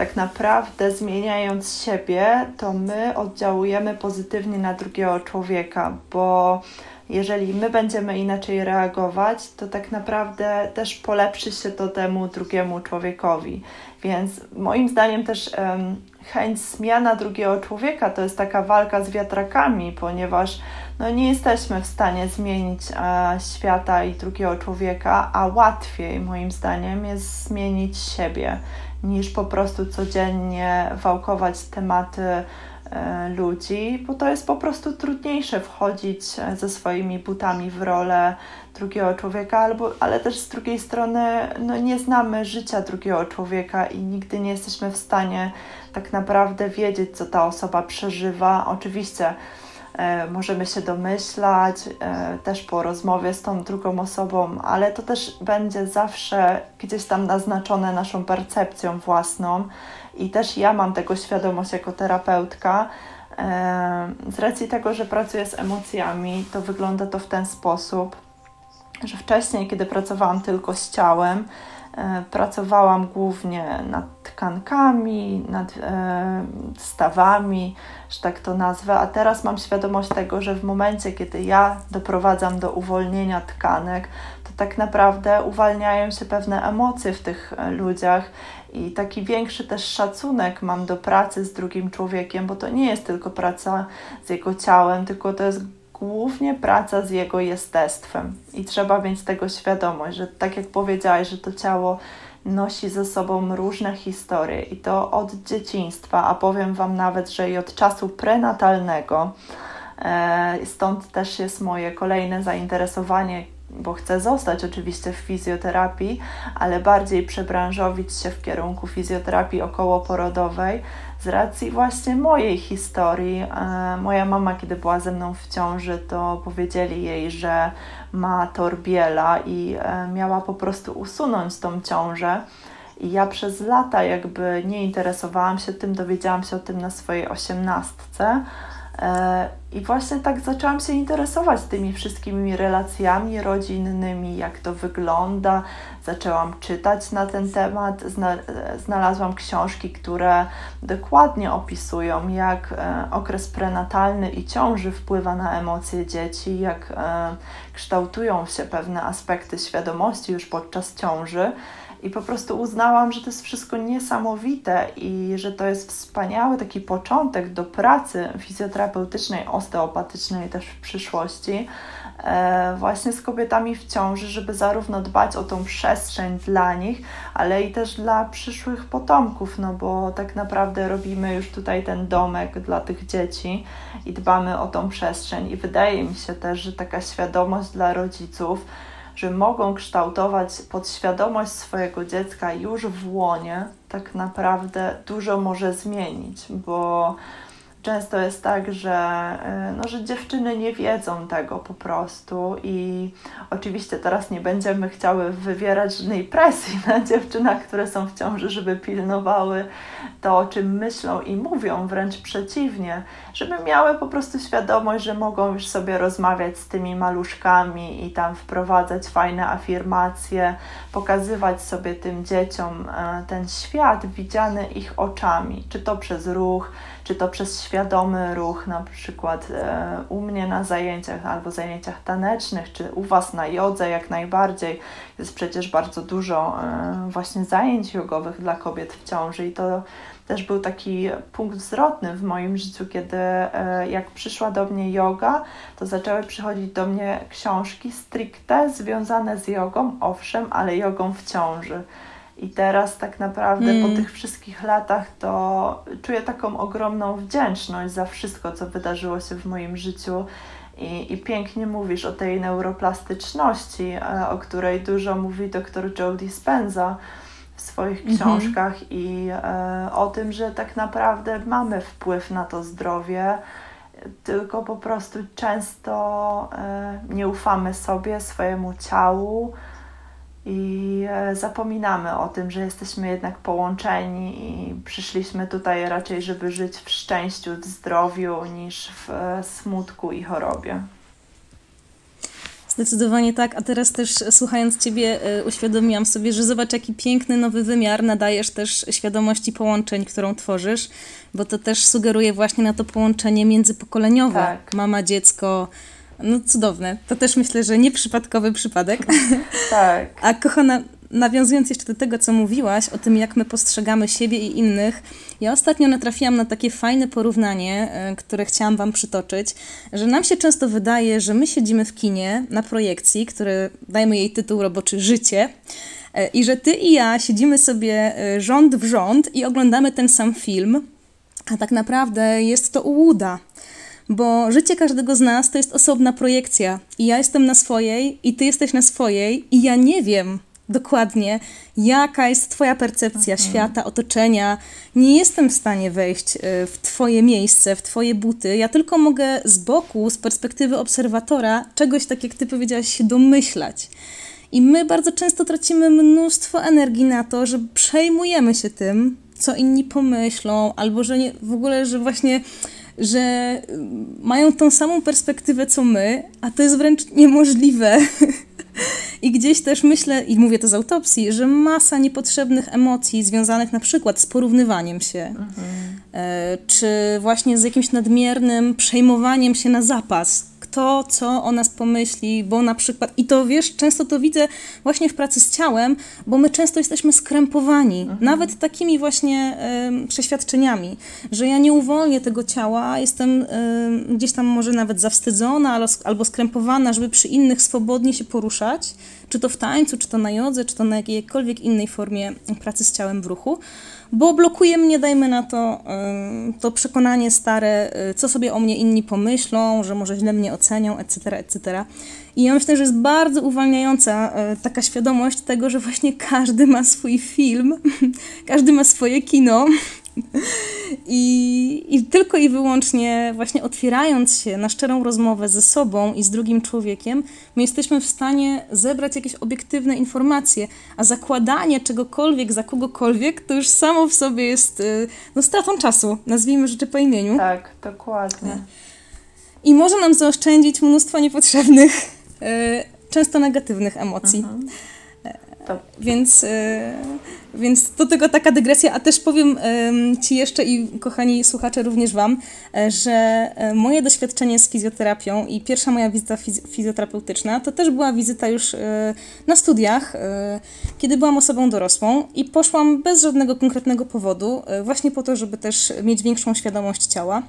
Speaker 4: tak naprawdę zmieniając siebie, to my oddziałujemy pozytywnie na drugiego człowieka, bo jeżeli my będziemy inaczej reagować, to tak naprawdę też polepszy się to temu drugiemu człowiekowi. Więc moim zdaniem też um, chęć zmiana drugiego człowieka to jest taka walka z wiatrakami, ponieważ no, nie jesteśmy w stanie zmienić e, świata i drugiego człowieka, a łatwiej moim zdaniem jest zmienić siebie niż po prostu codziennie wałkować tematy e, ludzi, bo to jest po prostu trudniejsze wchodzić e, ze swoimi butami w rolę drugiego człowieka, albo, ale też z drugiej strony no, nie znamy życia drugiego człowieka i nigdy nie jesteśmy w stanie tak naprawdę wiedzieć, co ta osoba przeżywa. Oczywiście możemy się domyślać, e, też po rozmowie z tą drugą osobą, ale to też będzie zawsze gdzieś tam naznaczone naszą percepcją własną i też ja mam tego świadomość jako terapeutka. E, z racji tego, że pracuję z emocjami, to wygląda to w ten sposób, że wcześniej, kiedy pracowałam tylko z ciałem, pracowałam głównie nad tkankami, nad stawami, że tak to nazwę, a teraz mam świadomość tego, że w momencie, kiedy ja doprowadzam do uwolnienia tkanek, to tak naprawdę uwalniają się pewne emocje w tych e, ludziach i taki większy też szacunek mam do pracy z drugim człowiekiem, bo to nie jest tylko praca z jego ciałem, tylko to jest głównie praca z jego jestestwem. I trzeba mieć tego świadomość, że tak jak powiedziałaś, że to ciało nosi ze sobą różne historie i to od dzieciństwa, a powiem Wam nawet, że i od czasu prenatalnego. E, stąd też jest moje kolejne zainteresowanie, bo chcę zostać oczywiście w fizjoterapii, ale bardziej przebranżowić się w kierunku fizjoterapii okołoporodowej z racji właśnie mojej historii. E, moja mama, kiedy była ze mną w ciąży, to powiedzieli jej, że ma torbiela i e, miała po prostu usunąć tą ciążę. I ja przez lata jakby nie interesowałam się tym, dowiedziałam się o tym na swojej osiemnastce. E, I właśnie tak zaczęłam się interesować tymi wszystkimi relacjami rodzinnymi, jak to wygląda. Zaczęłam czytać na ten temat, znalazłam książki, które dokładnie opisują, jak e, okres prenatalny i ciąży wpływa na emocje dzieci, jak e, kształtują się pewne aspekty świadomości już podczas ciąży. I po prostu uznałam, że to jest wszystko niesamowite i że to jest wspaniały taki początek do pracy fizjoterapeutycznej, osteopatycznej też w przyszłości, właśnie z kobietami w ciąży, żeby zarówno dbać o tą przestrzeń dla nich, ale i też dla przyszłych potomków, no bo tak naprawdę robimy już tutaj ten domek dla tych dzieci i dbamy o tą przestrzeń. I wydaje mi się też, że taka świadomość dla rodziców, że mogą kształtować podświadomość swojego dziecka już w łonie, tak naprawdę dużo może zmienić, bo często jest tak, że, e, no, że dziewczyny nie wiedzą tego po prostu i oczywiście teraz nie będziemy chciały wywierać żadnej presji na dziewczynach, które są w ciąży, żeby pilnowały to, o czym myślą i mówią, wręcz przeciwnie, żeby miały po prostu świadomość, że mogą już sobie rozmawiać z tymi maluszkami i tam wprowadzać fajne afirmacje, pokazywać sobie tym dzieciom e, ten świat widziany ich oczami, czy to przez ruch, czy to przez świadomy ruch, na przykład e, u mnie na zajęciach albo zajęciach tanecznych, czy u Was na jodze jak najbardziej. Jest przecież bardzo dużo e, właśnie zajęć jogowych dla kobiet w ciąży i to też był taki punkt zwrotny w moim życiu, kiedy e, jak przyszła do mnie yoga, to zaczęły przychodzić do mnie książki stricte związane z jogą, owszem, ale jogą w ciąży. I teraz tak naprawdę mm. po tych wszystkich latach to czuję taką ogromną wdzięczność za wszystko, co wydarzyło się w moim życiu. I, I pięknie mówisz o tej neuroplastyczności, e, o której dużo mówi dr Joe Dispenza w swoich mhm. książkach mm -hmm. i e, o tym, że tak naprawdę mamy wpływ na to zdrowie, tylko po prostu często e, nie ufamy sobie, swojemu ciału i e, zapominamy o tym, że jesteśmy jednak połączeni i przyszliśmy tutaj raczej, żeby żyć w szczęściu, w zdrowiu, niż w e, smutku i chorobie.
Speaker 3: Zdecydowanie tak, a teraz też słuchając Ciebie e, uświadomiłam sobie, że zobacz jaki piękny nowy wymiar nadajesz też świadomości połączeń, którą tworzysz, bo to też sugeruje właśnie na to połączenie międzypokoleniowe. Tak. Mama, dziecko, no cudowne. To też myślę, że nieprzypadkowy przypadek.
Speaker 4: Tak.
Speaker 3: A kochana, nawiązując jeszcze do tego, co mówiłaś o tym, jak my postrzegamy siebie i innych, ja ostatnio natrafiłam na takie fajne porównanie, e, które chciałam Wam przytoczyć, że nam się często wydaje, że my siedzimy w kinie na projekcji, który dajmy jej tytuł roboczy Życie. E, I że ty i ja siedzimy sobie e, rząd w rząd i oglądamy ten sam film, a tak naprawdę jest to ułuda bo życie każdego z nas to jest osobna projekcja i ja jestem na swojej i ty jesteś na swojej i ja nie wiem dokładnie, jaka jest twoja percepcja mhm. świata, otoczenia. Nie jestem w stanie wejść y, w twoje miejsce, w twoje buty. Ja tylko mogę z boku, z perspektywy obserwatora, czegoś tak jak ty powiedziałaś, się domyślać. I my bardzo często tracimy mnóstwo energii na to, że przejmujemy się tym, co inni pomyślą, albo że nie, w ogóle, że właśnie że mają tą samą perspektywę co my, a to jest wręcz niemożliwe. I gdzieś też myślę, i mówię to z autopsji, że masa niepotrzebnych emocji związanych na przykład z porównywaniem się, mhm. E, czy właśnie z jakimś nadmiernym przejmowaniem się na zapas kto co o nas pomyśli, bo na przykład, i to wiesz, często to widzę właśnie w pracy z ciałem, bo my często jesteśmy skrępowani, mhm. nawet takimi właśnie y, przeświadczeniami, że ja nie uwolnię tego ciała, jestem y, gdzieś tam może nawet zawstydzona albo, albo skrępowana, żeby przy innych swobodnie się poruszać, czy to w tańcu, czy to na jodze, czy to na jakiejkolwiek innej formie pracy z ciałem w ruchu bo blokuje mnie, dajmy na to, to przekonanie stare, y, co sobie o mnie inni pomyślą, że może źle mnie ocenią, etc., etc. I ja myślę, że jest bardzo uwalniająca y, taka świadomość tego, że właśnie każdy ma swój film, każdy ma swoje kino I, I tylko i wyłącznie właśnie otwierając się na szczerą rozmowę ze sobą i z drugim człowiekiem, my jesteśmy w stanie zebrać jakieś obiektywne informacje, a zakładanie czegokolwiek za kogokolwiek to już samo w sobie jest y, no, stratą czasu, nazwijmy rzeczy po imieniu.
Speaker 4: Tak, dokładnie.
Speaker 3: I może nam zaoszczędzić mnóstwo niepotrzebnych, y, często negatywnych emocji. Mhm. To... Więc, e, więc do tego taka dygresja, a też powiem Ci jeszcze i kochani słuchacze, również Wam, e, że e, moje doświadczenie z fizjoterapią i pierwsza moja wizyta fizjoterapeutyczna to też była wizyta już na studiach, kiedy byłam osobą dorosłą i poszłam bez żadnego konkretnego powodu, właśnie po to, żeby też mieć większą świadomość ciała.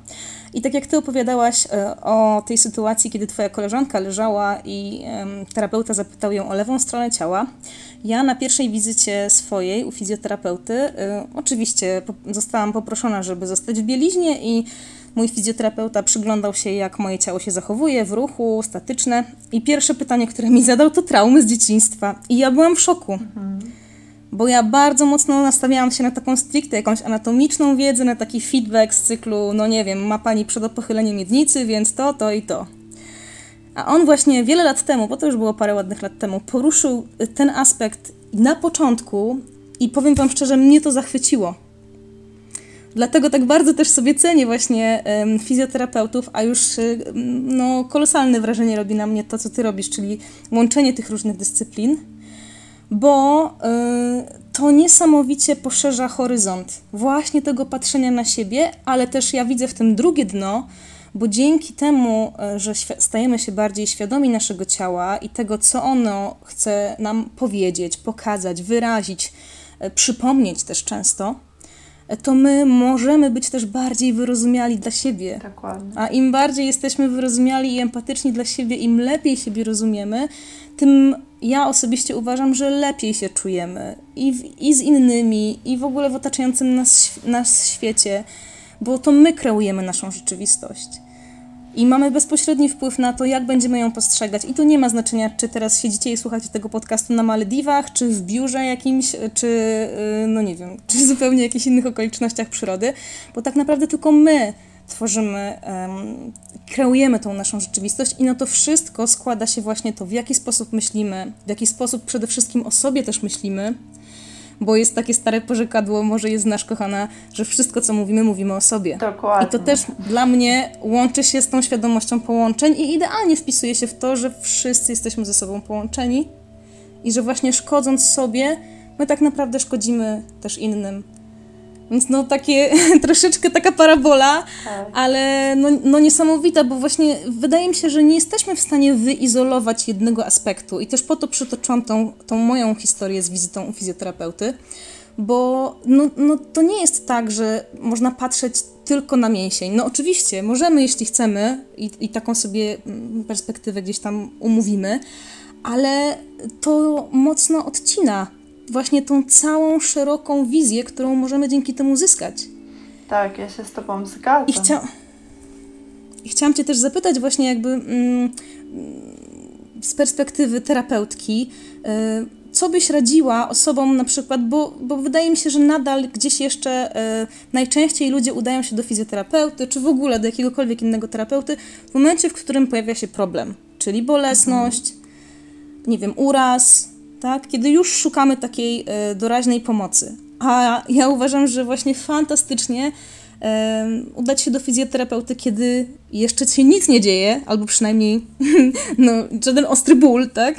Speaker 3: I tak jak Ty opowiadałaś o tej sytuacji, kiedy Twoja koleżanka leżała i terapeuta zapytał ją o lewą stronę ciała, ja na pierwszej wizycie swojej u fizjoterapeuty, y, oczywiście zostałam poproszona, żeby zostać w bieliźnie i mój fizjoterapeuta przyglądał się, jak moje ciało się zachowuje w ruchu, statyczne. I pierwsze pytanie, które mi zadał, to traumy z dzieciństwa. I ja byłam w szoku. Mhm. Bo ja bardzo mocno nastawiałam się na taką stricte jakąś anatomiczną wiedzę, na taki feedback z cyklu, no nie wiem, ma pani przedopochylenie miednicy, więc to, to i to. A on właśnie wiele lat temu, bo to już było parę ładnych lat temu, poruszył ten aspekt na początku i powiem Wam szczerze, mnie to zachwyciło. Dlatego tak bardzo też sobie cenię właśnie fizjoterapeutów, a już um, no, kolosalne wrażenie robi na mnie to, co Ty robisz, czyli łączenie tych różnych dyscyplin, bo y, to niesamowicie poszerza horyzont właśnie tego patrzenia na siebie, ale też ja widzę w tym drugie dno, bo dzięki temu, e, że stajemy się bardziej świadomi naszego ciała i tego, co ono chce nam powiedzieć, pokazać, wyrazić, e, przypomnieć też często, e, to my możemy być też bardziej wyrozumiali dla siebie.
Speaker 4: Dokładnie.
Speaker 3: A im bardziej jesteśmy wyrozumiali i empatyczni dla siebie, im lepiej siebie rozumiemy, tym ja osobiście uważam, że lepiej się czujemy i, w, i z innymi, i w ogóle w otaczającym nas, nas świecie bo to my kreujemy naszą rzeczywistość. I mamy bezpośredni wpływ na to, jak będziemy ją postrzegać. I to nie ma znaczenia, czy teraz siedzicie i słuchacie tego podcastu na Malediwach, czy w biurze jakimś, czy y, no nie wiem, czy zupełnie jakichś innych okolicznościach przyrody, bo tak naprawdę tylko my tworzymy, kreujemy tą naszą rzeczywistość i no to wszystko składa się właśnie to, w jaki sposób myślimy, w jaki sposób przede wszystkim o sobie też myślimy, bo jest takie stare porzekadło, może jest nasz kochana, że wszystko, co mówimy, mówimy o sobie.
Speaker 4: Dokładnie.
Speaker 3: I to też dla mnie łączy się z tą świadomością połączeń i idealnie wpisuje się w to, że wszyscy jesteśmy ze sobą połączeni i że właśnie szkodząc sobie, my tak naprawdę szkodzimy też innym. Więc no takie troszeczkę taka parabola, tak. ale no, no niesamowita, bo właśnie wydaje mi się, że nie jesteśmy w stanie wyizolować jednego aspektu i też po to przytoczyłam tą, tą moją historię z wizytą u fizjoterapeuty, bo no, no to nie jest tak, że można patrzeć tylko na mięsień. No oczywiście, możemy, jeśli chcemy i, i taką sobie mm, perspektywę gdzieś tam umówimy, ale to mocno odcina właśnie tą całą szeroką wizję, którą możemy dzięki temu zyskać.
Speaker 4: Tak, ja się z Tobą zgadzam.
Speaker 3: I, chcia... I chciałam Cię też zapytać właśnie jakby mm, z perspektywy terapeutki, y, co byś radziła osobom na przykład, bo, bo wydaje mi się, że nadal gdzieś jeszcze y, najczęściej ludzie udają się do fizjoterapeuty, czy w ogóle do jakiegokolwiek innego terapeuty w momencie, w którym pojawia się problem, czyli bolesność, mhm. nie wiem, uraz, tak? kiedy już szukamy takiej e, doraźnej pomocy. A ja uważam, że właśnie fantastycznie e, udać się do fizjoterapeuty, kiedy jeszcze się nic nie dzieje, albo przynajmniej no, żaden ostry ból, tak?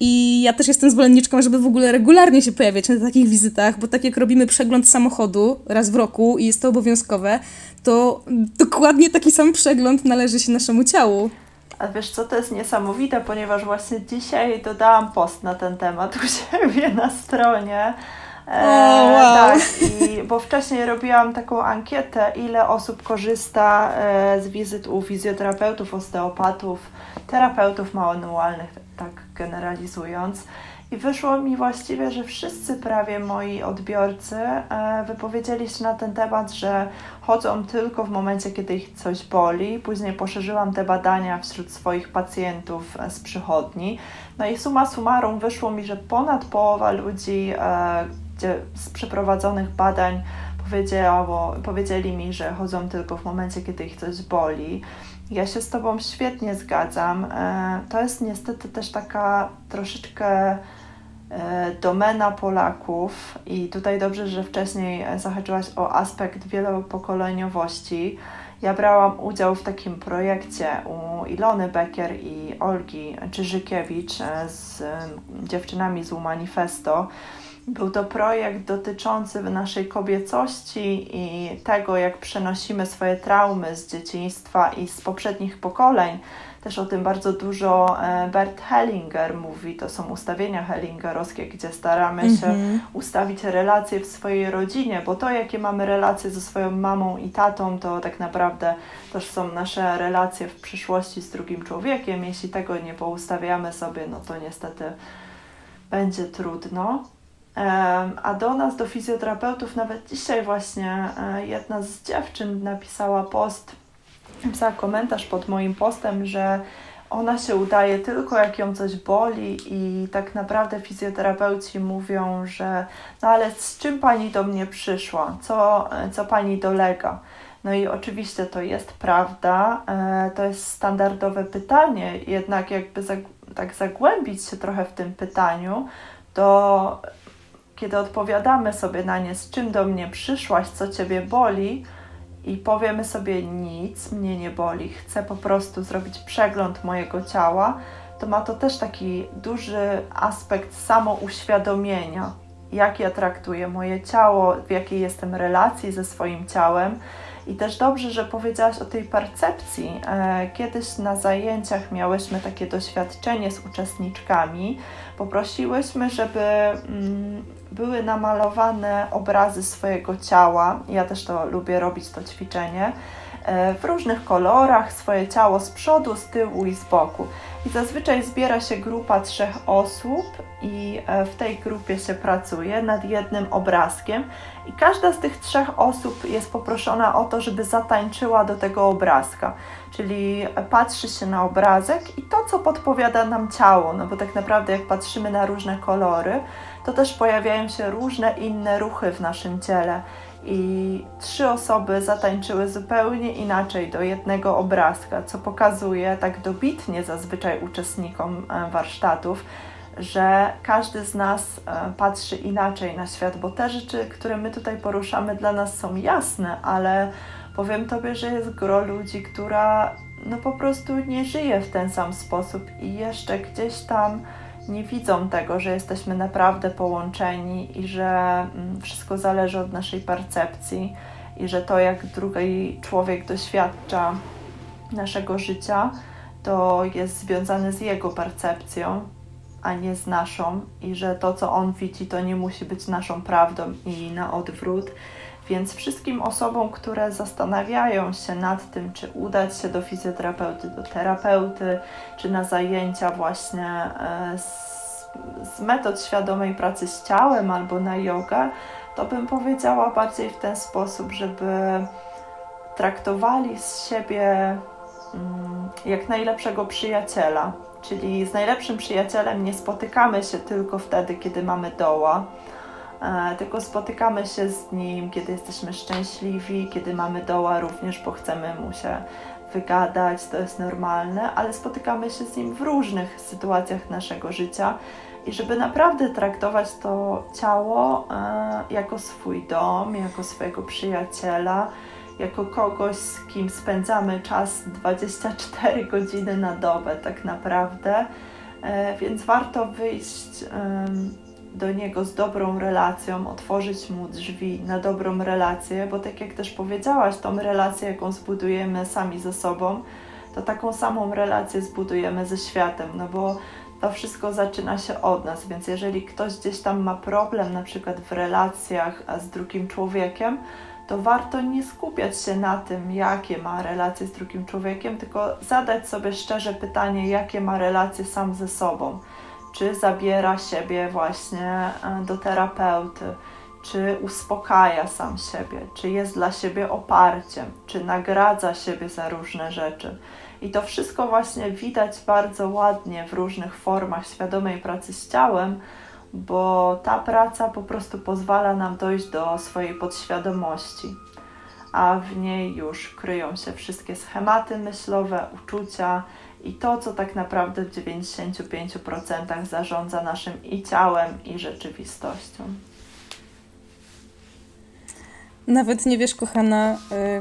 Speaker 3: I ja też jestem zwolenniczką, żeby w ogóle regularnie się pojawiać na takich wizytach, bo tak jak robimy przegląd samochodu raz w roku i jest to obowiązkowe, to dokładnie taki sam przegląd należy się naszemu ciału.
Speaker 4: A wiesz co, to jest niesamowite, ponieważ właśnie dzisiaj dodałam post na ten temat u siebie na stronie.
Speaker 3: E, oh, wow. Tak,
Speaker 4: i, bo wcześniej robiłam taką ankietę, ile osób korzysta e, z wizyt u fizjoterapeutów, osteopatów, terapeutów manualnych, tak generalizując. I wyszło mi właściwie, że wszyscy prawie moi odbiorcy e, wypowiedzieli się na ten temat, że chodzą tylko w momencie, kiedy ich coś boli. Później poszerzyłam te badania wśród swoich pacjentów e, z przychodni. No i suma summarum wyszło mi, że ponad połowa ludzi e, z przeprowadzonych badań powiedziało, powiedzieli mi, że chodzą tylko w momencie, kiedy ich coś boli. Ja się z Tobą świetnie zgadzam. To jest niestety też taka troszeczkę domena Polaków i tutaj dobrze, że wcześniej zahaczyłaś o aspekt wielopokoleniowości. Ja brałam udział w takim projekcie u Ilony Becker i Olgi Czyżykiewicz e, z dziewczynami z U Manifesto. Był to projekt dotyczący naszej kobiecości i tego, jak przenosimy swoje traumy z dzieciństwa i z poprzednich pokoleń też o tym bardzo dużo e, Bert Hellinger mówi. To są ustawienia hellingerowskie, gdzie staramy się mm -hmm. ustawić relacje w swojej rodzinie, bo to, jakie mamy relacje ze swoją mamą i tatą, to tak naprawdę też są nasze relacje w przyszłości z drugim człowiekiem. Jeśli tego nie poustawiamy sobie, no to niestety będzie trudno. A do nas, do fizjoterapeutów, nawet dzisiaj właśnie e, jedna z dziewczyn napisała post napisała komentarz pod moim postem, że ona się udaje tylko jak ją coś boli i tak naprawdę fizjoterapeuci mówią, że no ale z czym pani do mnie przyszła, co, co pani dolega? No i oczywiście to jest prawda, e, to jest standardowe pytanie, jednak jakby tak zagłębić się trochę w tym pytaniu, to kiedy odpowiadamy sobie na nie, z czym do mnie przyszłaś, co ciebie boli, i powiemy sobie nic, mnie nie boli, chcę po prostu zrobić przegląd mojego ciała, to ma to też taki duży aspekt samouświadomienia, jak ja traktuję moje ciało, w jakiej jestem relacji ze swoim ciałem. I też dobrze, że powiedziałaś o tej percepcji. E, kiedyś na zajęciach miałyśmy takie doświadczenie z uczestniczkami. Poprosiłyśmy, żeby mm, były namalowane obrazy swojego ciała. Ja też to lubię robić, to ćwiczenie. E, w różnych kolorach, swoje ciało z przodu, z tyłu i z boku. I zazwyczaj zbiera się grupa trzech osób, i e, w tej grupie się pracuje nad jednym obrazkiem, i każda z tych trzech osób jest poproszona o to, żeby zatańczyła do tego obrazka. Czyli patrzy się na obrazek i to, co podpowiada nam ciało, no bo tak naprawdę, jak patrzymy na różne kolory, to też pojawiają się różne inne ruchy w naszym ciele. I trzy osoby zatańczyły zupełnie inaczej do jednego obrazka, co pokazuje tak dobitnie zazwyczaj uczestnikom e, warsztatów, że każdy z nas e, patrzy inaczej na świat, bo te rzeczy, które my tutaj poruszamy, dla nas są jasne, ale powiem Tobie, że jest gro ludzi, która no po prostu nie żyje w ten sam sposób i jeszcze gdzieś tam nie widzą tego, że jesteśmy naprawdę połączeni i że mm, wszystko zależy od naszej percepcji i że to, jak drugi człowiek doświadcza naszego życia, to jest związane z jego percepcją, a nie z naszą, i że to, co on widzi, to nie musi być naszą prawdą i na odwrót. Więc wszystkim osobom, które zastanawiają się nad tym, czy udać się do fizjoterapeuty, do terapeuty, czy na zajęcia właśnie e, z, z metod świadomej pracy z ciałem albo na jogę, to bym powiedziała bardziej w ten sposób, żeby traktowali z siebie mm, jak najlepszego przyjaciela. Czyli z najlepszym przyjacielem nie spotykamy się tylko wtedy, kiedy mamy doła, tylko spotykamy się z nim, kiedy jesteśmy szczęśliwi, kiedy mamy doła również, bo chcemy mu się wygadać, to jest normalne, ale spotykamy się z nim w różnych sytuacjach naszego życia i żeby naprawdę traktować to ciało e, jako swój dom, jako swojego przyjaciela, jako kogoś, z kim spędzamy czas 24 godziny na dobę, tak naprawdę. E, więc warto wyjść do niego z dobrą relacją, otworzyć mu drzwi na dobrą relację, bo tak jak też powiedziałaś, tą relację, jaką zbudujemy sami ze sobą, to taką samą relację zbudujemy ze światem, no bo to wszystko zaczyna się od nas, więc jeżeli ktoś gdzieś tam ma problem, na przykład w relacjach z drugim człowiekiem, to warto nie skupiać się na tym, jakie ma relacje z drugim człowiekiem, tylko zadać sobie szczerze pytanie, jakie ma relacje sam ze sobą czy zabiera siebie właśnie e, do terapeuty, czy uspokaja sam siebie, czy jest dla siebie oparciem, czy nagradza siebie za różne rzeczy. I to wszystko właśnie widać bardzo ładnie w różnych formach świadomej pracy z ciałem, bo ta praca po prostu pozwala nam dojść do swojej podświadomości, a w niej już kryją się wszystkie schematy myślowe, uczucia, i to, co tak naprawdę w 95% zarządza naszym i ciałem, i rzeczywistością.
Speaker 3: Nawet nie wiesz, kochana,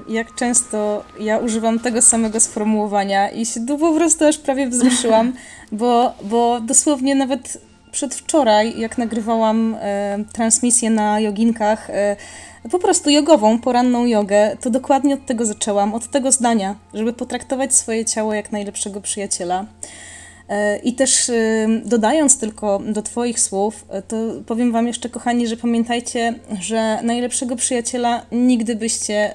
Speaker 3: y, jak często ja używam tego samego sformułowania i się po prostu aż prawie wzruszyłam, bo, bo dosłownie nawet przedwczoraj, jak nagrywałam e, transmisję na joginkach, e, po prostu jogową, poranną jogę, to dokładnie od tego zaczęłam, od tego zdania, żeby potraktować swoje ciało jak najlepszego przyjaciela. E, I też dodając tylko do Twoich słów, to powiem Wam jeszcze, kochani, że pamiętajcie, że najlepszego przyjaciela nigdy byście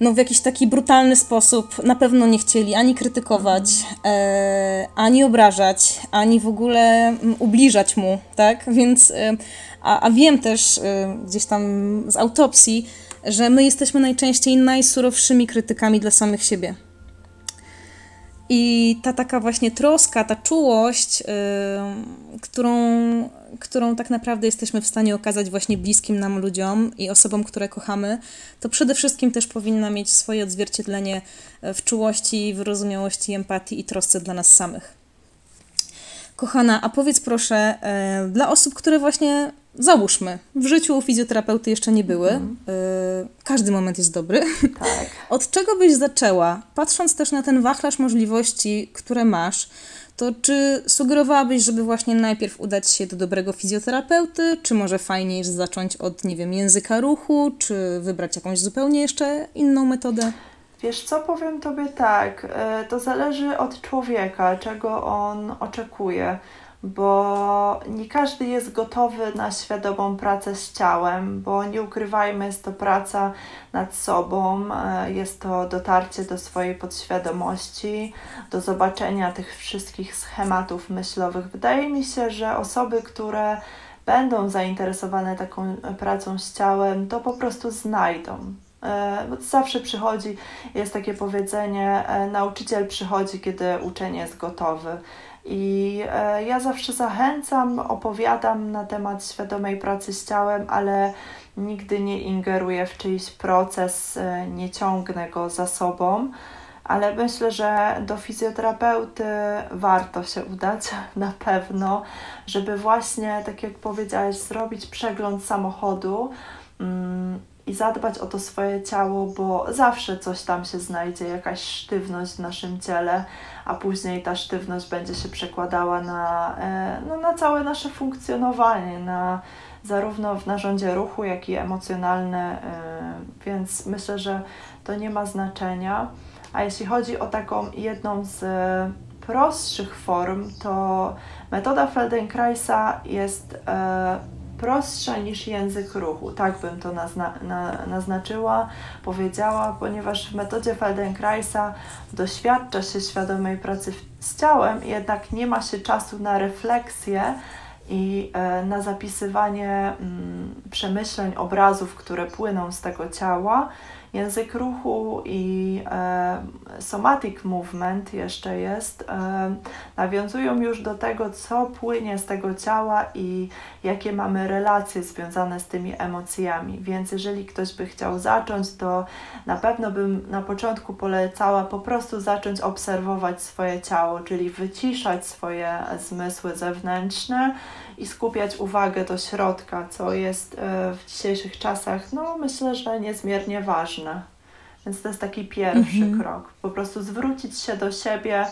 Speaker 3: no, w jakiś taki brutalny sposób na pewno nie chcieli ani krytykować, e, ani obrażać, ani w ogóle mm, ubliżać mu, tak? Więc, e, a, a wiem też e, gdzieś tam z autopsji, że my jesteśmy najczęściej najsurowszymi krytykami dla samych siebie. I ta taka właśnie troska, ta czułość, yy, którą, którą tak naprawdę jesteśmy w stanie okazać właśnie bliskim nam ludziom i osobom, które kochamy, to przede wszystkim też powinna mieć swoje odzwierciedlenie w czułości, wyrozumiałości, empatii i trosce dla nas samych. Kochana, a powiedz proszę, yy, dla osób, które właśnie załóżmy, w życiu fizjoterapeuty jeszcze nie były. Mhm. Y, każdy moment jest dobry.
Speaker 4: Tak.
Speaker 3: Od czego byś zaczęła? Patrząc też na ten wachlarz możliwości, które masz, to czy sugerowałabyś, żeby właśnie najpierw udać się do dobrego fizjoterapeuty, czy może fajniej zacząć od, nie wiem, języka ruchu, czy wybrać jakąś zupełnie jeszcze inną metodę?
Speaker 4: Wiesz co, powiem Tobie tak, y, to zależy od człowieka, czego on oczekuje bo nie każdy jest gotowy na świadomą pracę z ciałem, bo nie ukrywajmy, jest to praca nad sobą, e, jest to dotarcie do swojej podświadomości, do zobaczenia tych wszystkich schematów myślowych. Wydaje mi się, że osoby, które będą zainteresowane taką pracą z ciałem, to po prostu znajdą. E, zawsze przychodzi, jest takie powiedzenie, e, nauczyciel przychodzi, kiedy uczeń jest gotowy. I e, ja zawsze zachęcam, opowiadam na temat świadomej pracy z ciałem, ale nigdy nie ingeruję w czyjś proces, e, nie ciągnę go za sobą. Ale myślę, że do fizjoterapeuty warto się udać na pewno, żeby właśnie, tak jak powiedziałeś, zrobić przegląd samochodu. Mm, i zadbać o to swoje ciało, bo zawsze coś tam się znajdzie, jakaś sztywność w naszym ciele, a później ta sztywność będzie się przekładała na, e, no, na całe nasze funkcjonowanie, na, zarówno w narządzie ruchu, jak i emocjonalne, e, więc myślę, że to nie ma znaczenia. A jeśli chodzi o taką jedną z prostszych form, to metoda Feldenkraisa jest e, prostsza niż język ruchu. Tak bym to nazna, na, naznaczyła, powiedziała, ponieważ w metodzie Feldenkraisa doświadcza się świadomej pracy z ciałem, jednak nie ma się czasu na refleksję i e, na zapisywanie mm, przemyśleń, obrazów, które płyną z tego ciała Język ruchu i e, somatic movement jeszcze jest, e, nawiązują już do tego, co płynie z tego ciała i jakie mamy relacje związane z tymi emocjami. Więc jeżeli ktoś by chciał zacząć, to na pewno bym na początku polecała po prostu zacząć obserwować swoje ciało, czyli wyciszać swoje zmysły zewnętrzne i skupiać uwagę do środka, co jest e, w dzisiejszych czasach, no myślę, że niezmiernie ważne. Więc to jest taki pierwszy mhm. krok. Po prostu zwrócić się do siebie,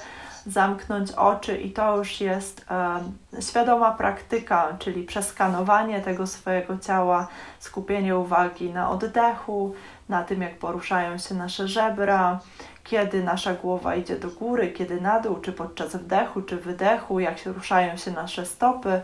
Speaker 4: zamknąć oczy i to już jest e, świadoma praktyka, czyli przeskanowanie tego swojego ciała, skupienie uwagi na oddechu, na tym, jak poruszają się nasze żebra, kiedy nasza głowa idzie do góry, kiedy na dół, czy podczas wdechu, czy wydechu, jak się ruszają się nasze stopy.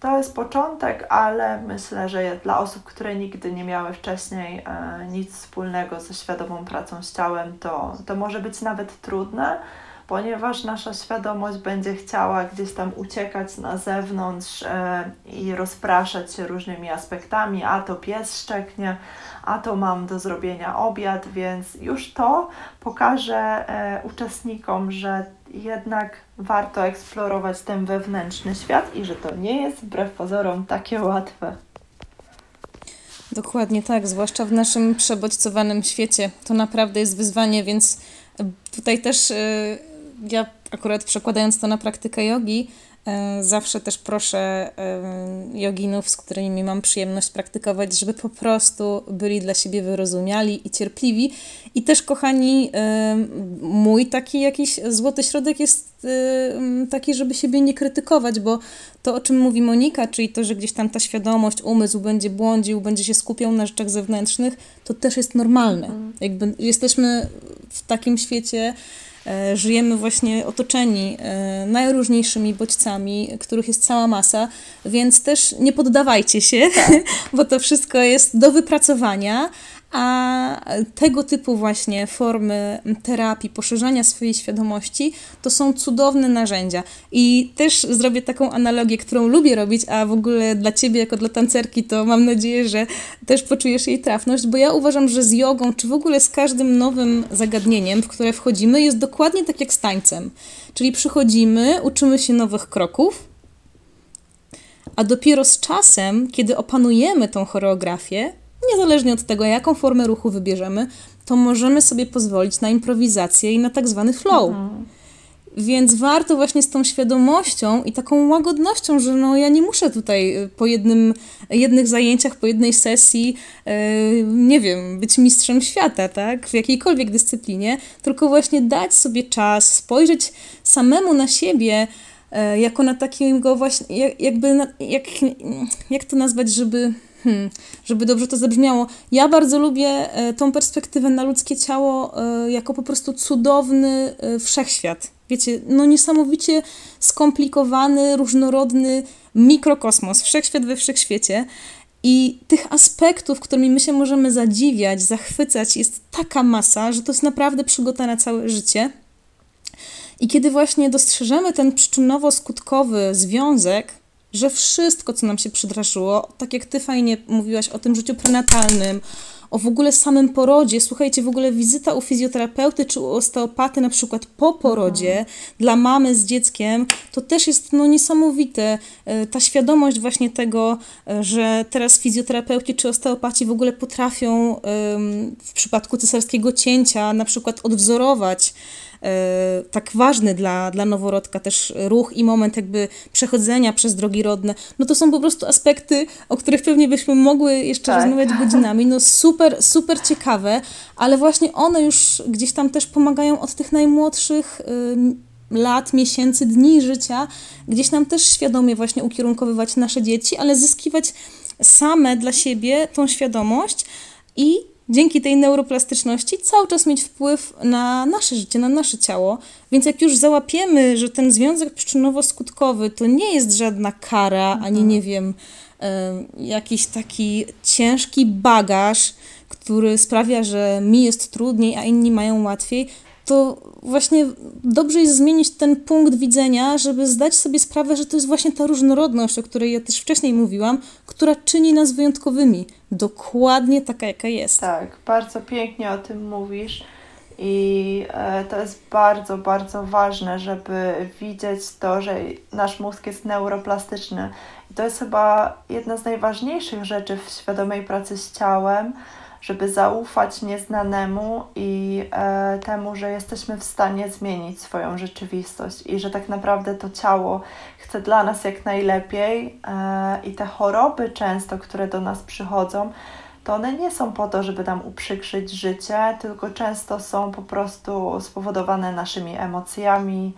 Speaker 4: To jest początek, ale myślę, że dla osób, które nigdy nie miały wcześniej e, nic wspólnego ze świadomą pracą z ciałem, to, to może być nawet trudne, ponieważ nasza świadomość będzie chciała gdzieś tam uciekać na zewnątrz e, i rozpraszać się różnymi aspektami, a to pies szczeknie, a to mam do zrobienia obiad, więc już to pokaże e, uczestnikom, że jednak warto eksplorować ten wewnętrzny świat i że to nie jest wbrew pozorom takie łatwe.
Speaker 3: Dokładnie tak, zwłaszcza w naszym przebodźcowanym świecie. To naprawdę jest wyzwanie, więc tutaj też y, ja akurat przekładając to na praktykę jogi, E, zawsze też proszę e, joginów, z którymi mam przyjemność praktykować, żeby po prostu byli dla siebie wyrozumiali i cierpliwi. I też, kochani, e, mój taki jakiś złoty środek jest taki, żeby siebie nie krytykować, bo to, o czym mówi Monika, czyli to, że gdzieś tam ta świadomość, umysł będzie błądził, będzie się skupiał na rzeczach zewnętrznych, to też jest normalne. Mhm. Jakby jesteśmy w takim świecie, żyjemy właśnie otoczeni e, najróżniejszymi bodźcami, których jest cała masa, więc też nie poddawajcie się, tak. bo to wszystko jest do wypracowania, a tego typu właśnie formy terapii, poszerzania swojej świadomości to są cudowne narzędzia. I też zrobię taką analogię, którą lubię robić, a w ogóle dla ciebie, jako dla tancerki, to mam nadzieję, że też poczujesz jej trafność, bo ja uważam, że z jogą, czy w ogóle z każdym nowym zagadnieniem, w które wchodzimy, jest dokładnie tak jak z tańcem. Czyli przychodzimy, uczymy się nowych kroków, a dopiero z czasem, kiedy opanujemy tą choreografię, niezależnie od tego, jaką formę ruchu wybierzemy, to możemy sobie pozwolić na improwizację i na tak zwany flow. Mhm. Więc warto właśnie z tą świadomością i taką łagodnością, że no ja nie muszę tutaj y, po jednym, jednych zajęciach, po jednej sesji, yy, nie wiem, być mistrzem świata, tak, w jakiejkolwiek dyscyplinie, tylko właśnie dać sobie czas, spojrzeć samemu na siebie, yy, jako na takiego właśnie, jakby, na, jak, jak to nazwać, żeby Hmm, żeby dobrze to zabrzmiało. Ja bardzo lubię e, tą perspektywę na ludzkie ciało e, jako po prostu cudowny e, wszechświat. Wiecie, no niesamowicie skomplikowany, różnorodny mikrokosmos, wszechświat we wszechświecie. I tych aspektów, którymi my się możemy zadziwiać, zachwycać, jest taka masa, że to jest naprawdę przygota na całe życie. I kiedy właśnie dostrzeżemy ten przyczynowo-skutkowy związek, że wszystko, co nam się przydarzyło, tak jak ty fajnie mówiłaś o tym życiu prenatalnym, o w ogóle samym porodzie. Słuchajcie, w ogóle wizyta u fizjoterapeuty czy u osteopaty, na przykład po porodzie, mhm. dla mamy z dzieckiem, to też jest no, niesamowite. E, ta świadomość właśnie tego, e, że teraz fizjoterapeuci czy osteopaci w ogóle potrafią w przypadku cesarskiego cięcia na przykład odwzorować tak ważny dla, dla noworodka też ruch i moment jakby przechodzenia przez drogi rodne, no to są po prostu aspekty, o których pewnie byśmy mogły jeszcze tak. rozmawiać godzinami, no super, super ciekawe, ale właśnie one już gdzieś tam też pomagają od tych najmłodszych lat, miesięcy, dni życia, gdzieś nam też świadomie właśnie ukierunkowywać nasze dzieci, ale zyskiwać same dla siebie tą świadomość i dzięki tej neuroplastyczności cały czas mieć wpływ na nasze życie, na nasze ciało. Więc jak już załapiemy, że ten związek przyczynowo-skutkowy to nie jest żadna kara, mhm. ani nie wiem, jakiś taki ciężki bagaż, który sprawia, że mi jest trudniej, a inni mają łatwiej, to właśnie dobrze jest zmienić ten punkt widzenia, żeby zdać sobie sprawę, że to jest właśnie ta różnorodność, o której ja też wcześniej mówiłam, która czyni nas wyjątkowymi. Dokładnie taka, jaka jest.
Speaker 4: Tak, bardzo pięknie o tym mówisz. I e, to jest bardzo, bardzo ważne, żeby widzieć to, że nasz mózg jest neuroplastyczny. I to jest chyba jedna z najważniejszych rzeczy w świadomej pracy z ciałem, żeby zaufać nieznanemu i e, temu, że jesteśmy w stanie zmienić swoją rzeczywistość i że tak naprawdę to ciało chce dla nas jak najlepiej e, i te choroby często, które do nas przychodzą, to one nie są po to, żeby nam uprzykrzyć życie, tylko często są po prostu spowodowane naszymi emocjami,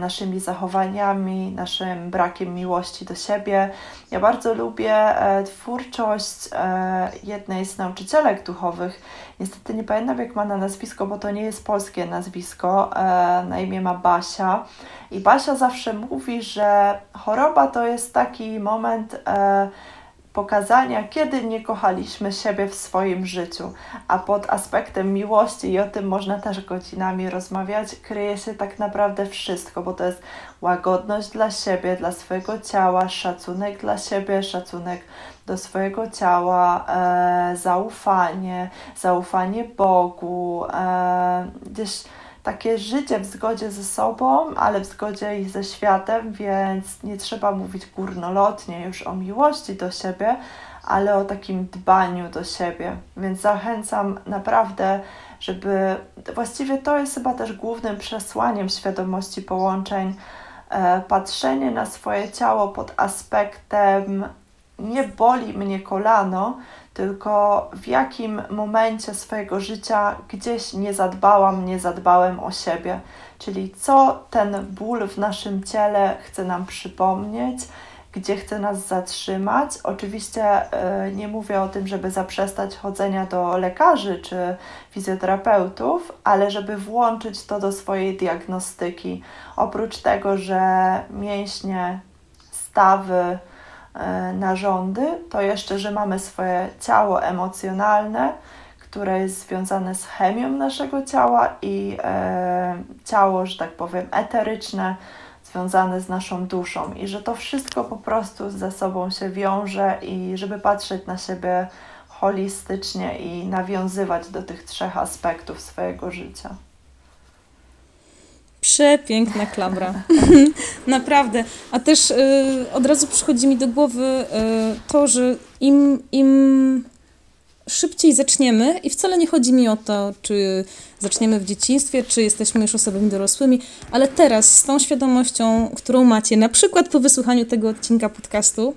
Speaker 4: naszymi zachowaniami, naszym brakiem miłości do siebie. Ja bardzo lubię e, twórczość e, jednej z nauczycielek duchowych. Niestety nie pamiętam, jak ma na nazwisko, bo to nie jest polskie nazwisko. Na imię ma Basia. I Basia zawsze mówi, że choroba to jest taki moment pokazania, kiedy nie kochaliśmy siebie w swoim życiu. A pod aspektem miłości, i o tym można też godzinami rozmawiać, kryje się tak naprawdę wszystko, bo to jest łagodność dla siebie, dla swojego ciała, szacunek dla siebie, szacunek do swojego ciała, e, zaufanie, zaufanie Bogu, e, gdzieś takie życie w zgodzie ze sobą, ale w zgodzie i ze światem, więc nie trzeba mówić górnolotnie już o miłości do siebie, ale o takim dbaniu do siebie. Więc zachęcam naprawdę, żeby właściwie to jest chyba też głównym przesłaniem świadomości połączeń. E, patrzenie na swoje ciało pod aspektem nie boli mnie kolano, tylko w jakim momencie swojego życia gdzieś nie zadbałam, nie zadbałem o siebie. Czyli co ten ból w naszym ciele chce nam przypomnieć, gdzie chce nas zatrzymać. Oczywiście yy, nie mówię o tym, żeby zaprzestać chodzenia do lekarzy czy fizjoterapeutów, ale żeby włączyć to do swojej diagnostyki. Oprócz tego, że mięśnie, stawy, narządy, to jeszcze, że mamy swoje ciało emocjonalne, które jest związane z chemią naszego ciała i e, ciało, że tak powiem, eteryczne, związane z naszą duszą i że to wszystko po prostu ze sobą się wiąże i żeby patrzeć na siebie holistycznie i nawiązywać do tych trzech aspektów swojego życia.
Speaker 3: Przepiękna klamra. Naprawdę. A też y, od razu przychodzi mi do głowy y, to, że im, im szybciej zaczniemy, i wcale nie chodzi mi o to, czy zaczniemy w dzieciństwie, czy jesteśmy już osobami dorosłymi, ale teraz z tą świadomością, którą macie, na przykład po wysłuchaniu tego odcinka podcastu,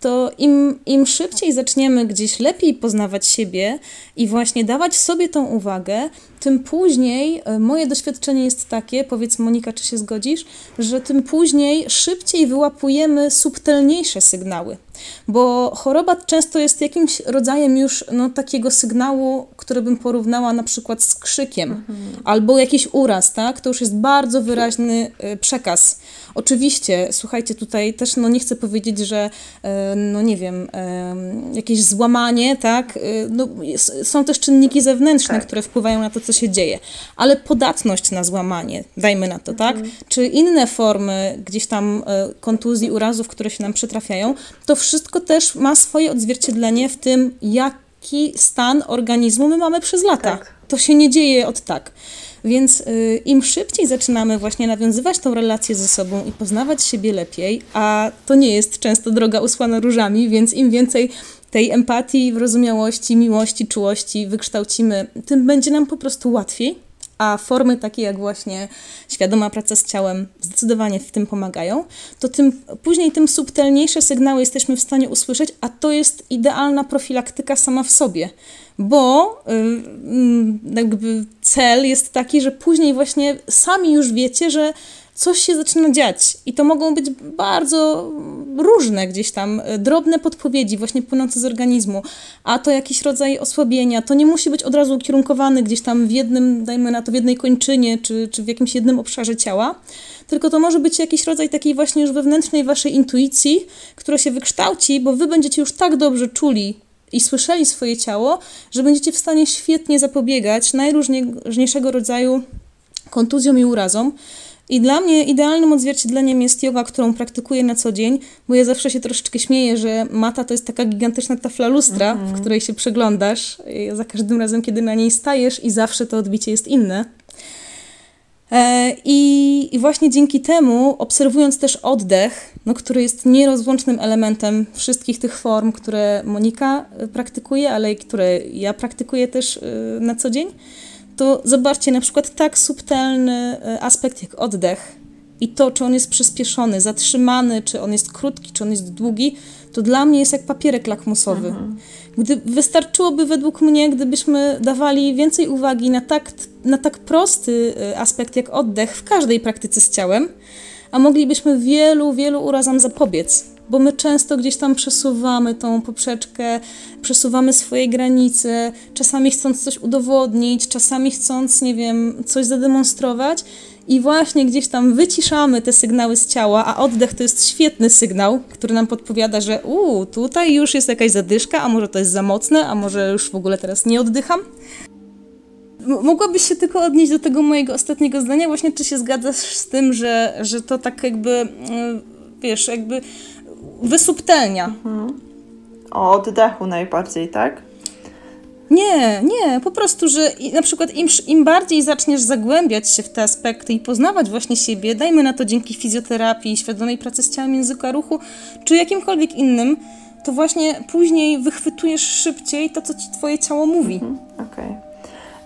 Speaker 3: to im, im szybciej zaczniemy gdzieś lepiej poznawać siebie i właśnie dawać sobie tą uwagę, tym później e, moje doświadczenie jest takie, powiedz Monika, czy się zgodzisz, że tym później szybciej wyłapujemy subtelniejsze sygnały. Bo choroba często jest jakimś rodzajem już no, takiego sygnału, który bym porównała na przykład z krzykiem, mhm. albo jakiś uraz, tak? To już jest bardzo wyraźny e, przekaz. Oczywiście, słuchajcie, tutaj też no, nie chcę powiedzieć, że e, no nie wiem, jakieś złamanie, tak? No, są też czynniki zewnętrzne, tak. które wpływają na to, co się dzieje, ale podatność na złamanie, dajmy na to, tak? Mhm. Czy inne formy gdzieś tam kontuzji, urazów, które się nam przytrafiają, to wszystko też ma swoje odzwierciedlenie w tym, jaki stan organizmu my mamy przez lata. Tak. To się nie dzieje od tak. Więc y, im szybciej zaczynamy właśnie nawiązywać tą relację ze sobą i poznawać siebie lepiej, a to nie jest często droga usłana różami, więc im więcej tej empatii, wyrozumiałości, miłości, czułości wykształcimy, tym będzie nam po prostu łatwiej. A formy takie jak właśnie świadoma praca z ciałem zdecydowanie w tym pomagają, to tym później tym subtelniejsze sygnały jesteśmy w stanie usłyszeć, a to jest idealna profilaktyka sama w sobie bo y, jakby cel jest taki, że później właśnie sami już wiecie, że coś się zaczyna dziać. I to mogą być bardzo różne gdzieś tam, y, drobne podpowiedzi właśnie płynące z organizmu, a to jakiś rodzaj osłabienia, to nie musi być od razu ukierunkowany gdzieś tam w jednym, dajmy na to w jednej kończynie, czy, czy w jakimś jednym obszarze ciała, tylko to może być jakiś rodzaj takiej właśnie już wewnętrznej waszej intuicji, która się wykształci, bo wy będziecie już tak dobrze czuli i słyszeli swoje ciało, że będziecie w stanie świetnie zapobiegać najróżniejszego rodzaju kontuzjom i urazom. I dla mnie idealnym odzwierciedleniem jest yoga, którą praktykuję na co dzień, bo ja zawsze się troszeczkę śmieję, że mata to jest taka gigantyczna tafla lustra, w mhm. której się przeglądasz za każdym razem, kiedy na niej stajesz i zawsze to odbicie jest inne. E, I, I, właśnie dzięki temu, obserwując też oddech, no, który jest nierozłącznym elementem wszystkich tych form, które Monika e, praktykuje, ale i które ja praktykuję też e, na co dzień, to zobaczcie na przykład tak subtelny aspekt jak oddech i to, czy on jest przyspieszony, zatrzymany, czy on jest krótki, czy on jest długi, to dla mnie jest jak papierek lakmusowy. Mhm. Gdy, wystarczyłoby według mnie, gdybyśmy dawali więcej uwagi na tak, na tak prosty y, aspekt jak oddech w każdej praktyce z ciałem, a moglibyśmy wielu, wielu urazom zapobiec, bo my często gdzieś tam przesuwamy tą poprzeczkę, przesuwamy swoje granice, czasami chcąc coś udowodnić, czasami chcąc, nie wiem, coś zademonstrować i właśnie gdzieś tam wyciszamy te sygnały z ciała, a oddech to jest świetny sygnał, który nam podpowiada, że u, tutaj już jest jakaś zadyszka, a może to jest za mocne, a może już w ogóle teraz nie oddycham. Mogłabyś się tylko odnieść do tego mojego ostatniego zdania, właśnie czy się zgadzasz z tym, że, że to tak jakby, mm, wiesz, jakby wysubtelnia. Mhm.
Speaker 4: O oddechu najbardziej, tak?
Speaker 3: Nie, nie, po prostu, że na przykład im, im bardziej zaczniesz zagłębiać się w te aspekty i poznawać właśnie siebie, dajmy na to dzięki fizjoterapii, świadomej pracy z ciałem, języka ruchu, czy jakimkolwiek innym, to właśnie później wychwytujesz szybciej to, co ci twoje ciało mówi. Mhm,
Speaker 4: Okej. Okay.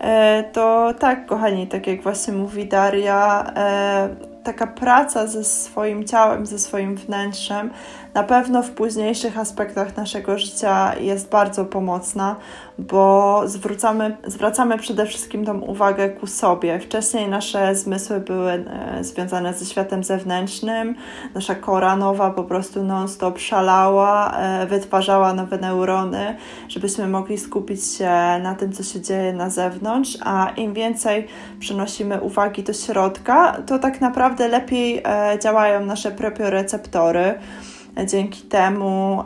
Speaker 4: E, to tak, kochani, tak jak właśnie mówi Daria, e, taka praca ze swoim ciałem, ze swoim wnętrzem na pewno w późniejszych aspektach naszego życia jest bardzo pomocna, bo zwracamy, zwracamy przede wszystkim tą uwagę ku sobie. Wcześniej nasze zmysły były e, związane ze światem zewnętrznym, nasza kora nowa po prostu non-stop szalała, e, wytwarzała nowe neurony, żebyśmy mogli skupić się na tym, co się dzieje na zewnątrz, a im więcej przynosimy uwagi do środka, to tak naprawdę lepiej e, działają nasze propioreceptory. Dzięki temu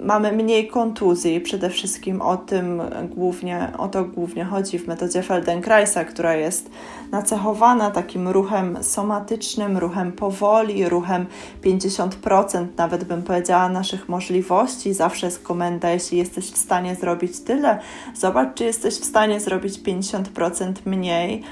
Speaker 4: mamy mniej kontuzji. Przede wszystkim o tym głównie, o to głównie chodzi w metodzie Feldenkraisa, która jest nacechowana takim ruchem somatycznym, ruchem powoli, ruchem 50% nawet bym powiedziała naszych możliwości. Zawsze jest komenda, jeśli jesteś w stanie zrobić tyle, zobacz, czy jesteś w stanie zrobić 50% mniej.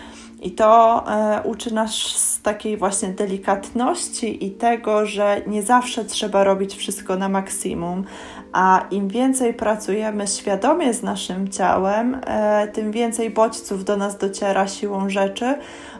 Speaker 4: I to e, uczy nas z takiej właśnie delikatności i tego, że nie zawsze trzeba robić wszystko na maksimum, a im więcej pracujemy świadomie z naszym ciałem, e, tym więcej bodźców do nas dociera siłą rzeczy,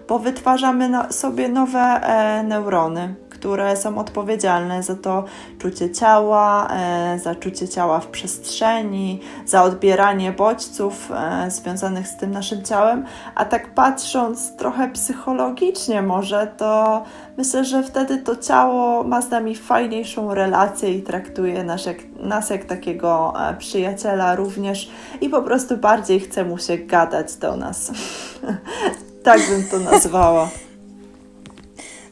Speaker 4: bo wytwarzamy sobie nowe e, neurony które są odpowiedzialne za to czucie ciała, e, za czucie ciała w przestrzeni, za odbieranie bodźców e, związanych z tym naszym ciałem. A tak patrząc trochę psychologicznie, może to myślę, że wtedy to ciało ma z nami fajniejszą relację i traktuje nas jak, nas jak takiego e, przyjaciela również i po prostu bardziej chce mu się gadać do nas. tak bym to nazwała.